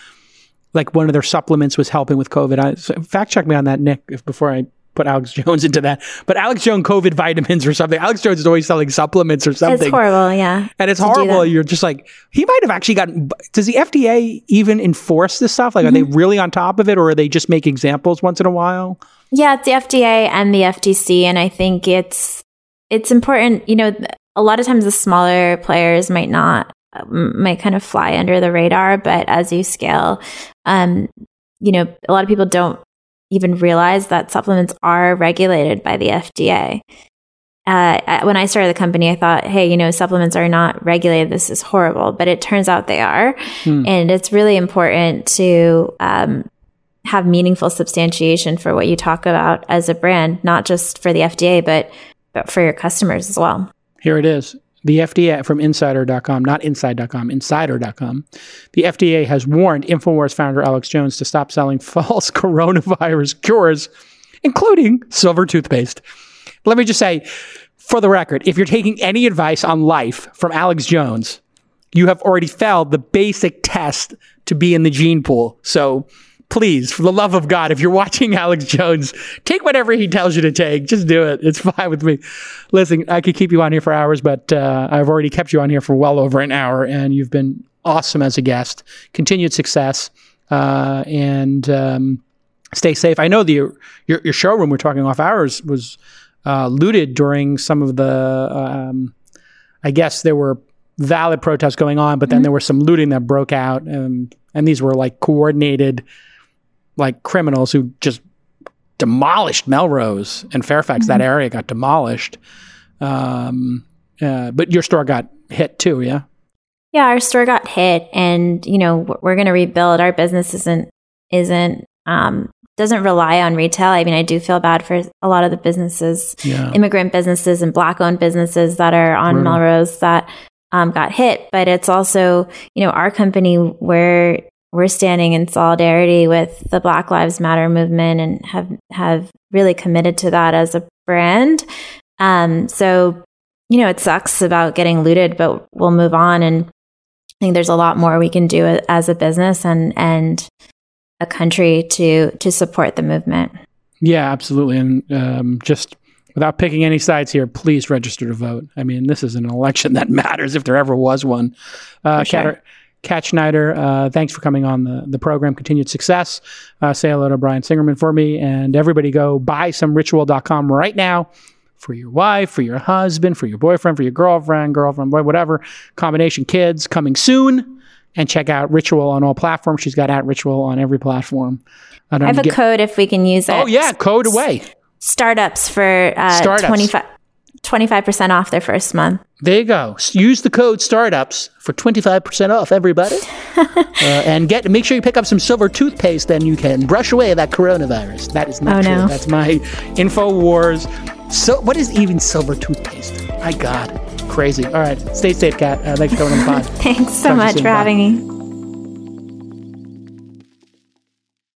like one of their supplements was helping with COVID. I, so fact check me on that, Nick, if, before I put Alex Jones into that. But Alex Jones COVID vitamins or something. Alex Jones is always selling supplements or something. it's horrible yeah And it's horrible. You're just like, he might have actually gotten. Does the FDA even enforce this stuff? Like, are they Mm-hmm. really on top of it, or are they just make examples once in a while? Yeah, it's the FDA and the FTC, and I think it's it's important. You know, a lot of times the smaller players might not might kind of fly under the radar, but as you scale, um, you know, a lot of people don't even realize that supplements are regulated by the FDA. Uh, when I started the company, I thought, hey, you know, supplements are not regulated. This is horrible. But it turns out they are. Hmm. And it's really important to um, have meaningful substantiation for what you talk about as a brand, not just for the FDA, but, but for your customers as well. Here it is. The FDA from insider.com, not inside.com, insider.com. The FDA has warned InfoWars founder Alex Jones to stop selling false coronavirus cures, including silver toothpaste. Let me just say, for the record, if you're taking any advice on life from Alex Jones, you have already failed the basic test to be in the gene pool. So please, for the love of God, if you're watching Alex Jones, take whatever he tells you to take. Just do it. It's fine with me. Listen, I could keep you on here for hours, but uh, I've already kept you on here for well over an hour, and you've been awesome as a guest. Continued success, uh, and um, stay safe. I know the your, your showroom we're talking off hours was uh, looted during some of the. Um, I guess there were valid protests going on, but then there was some looting that broke out, and and these were like coordinated, like criminals who just demolished Melrose and Fairfax. That area got demolished. Um, uh, but your store got hit too, yeah. Yeah, our store got hit, and you know we're going to rebuild. Our business isn't isn't um, doesn't rely on retail. I mean, I do feel bad for a lot of the businesses, Yeah. immigrant businesses and black owned businesses that are on Brutal. Melrose that um, got hit. But it's also you know our company where we're standing in solidarity with the Black Lives Matter movement and have have really committed to that as a brand. Um, so you know, it sucks about getting looted, but we'll move on. And I think there's a lot more we can do as a business and and a country to to support the movement. Yeah, absolutely. And um, just without picking any sides here, please register to vote. I mean, this is an election that matters if there ever was one. Uh, sure. Kat, Schneider, uh, thanks for coming on the, the program. Continued success. Uh, say hello to Brian Singerman for me. And everybody go buy some ritual.com right now for your wife, for your husband, for your boyfriend, for your girlfriend, girlfriend, boy, whatever. Combination kids coming soon. And check out Ritual on all platforms. She's got at Ritual on every platform. I I have a get- code if we can use it. Oh, yeah, code away. Startups for uh, Startups. 25 25% off their first month. There you go. Use the code startups for 25% off everybody. uh, and get make sure you pick up some silver toothpaste then you can brush away that coronavirus. That is not Oh, true. no. That's my InfoWars. So what is even silver toothpaste? My god. Crazy. All right. Stay safe, Kat. Uh, thanks for coming on the pod. Thanks so Talk much for having me.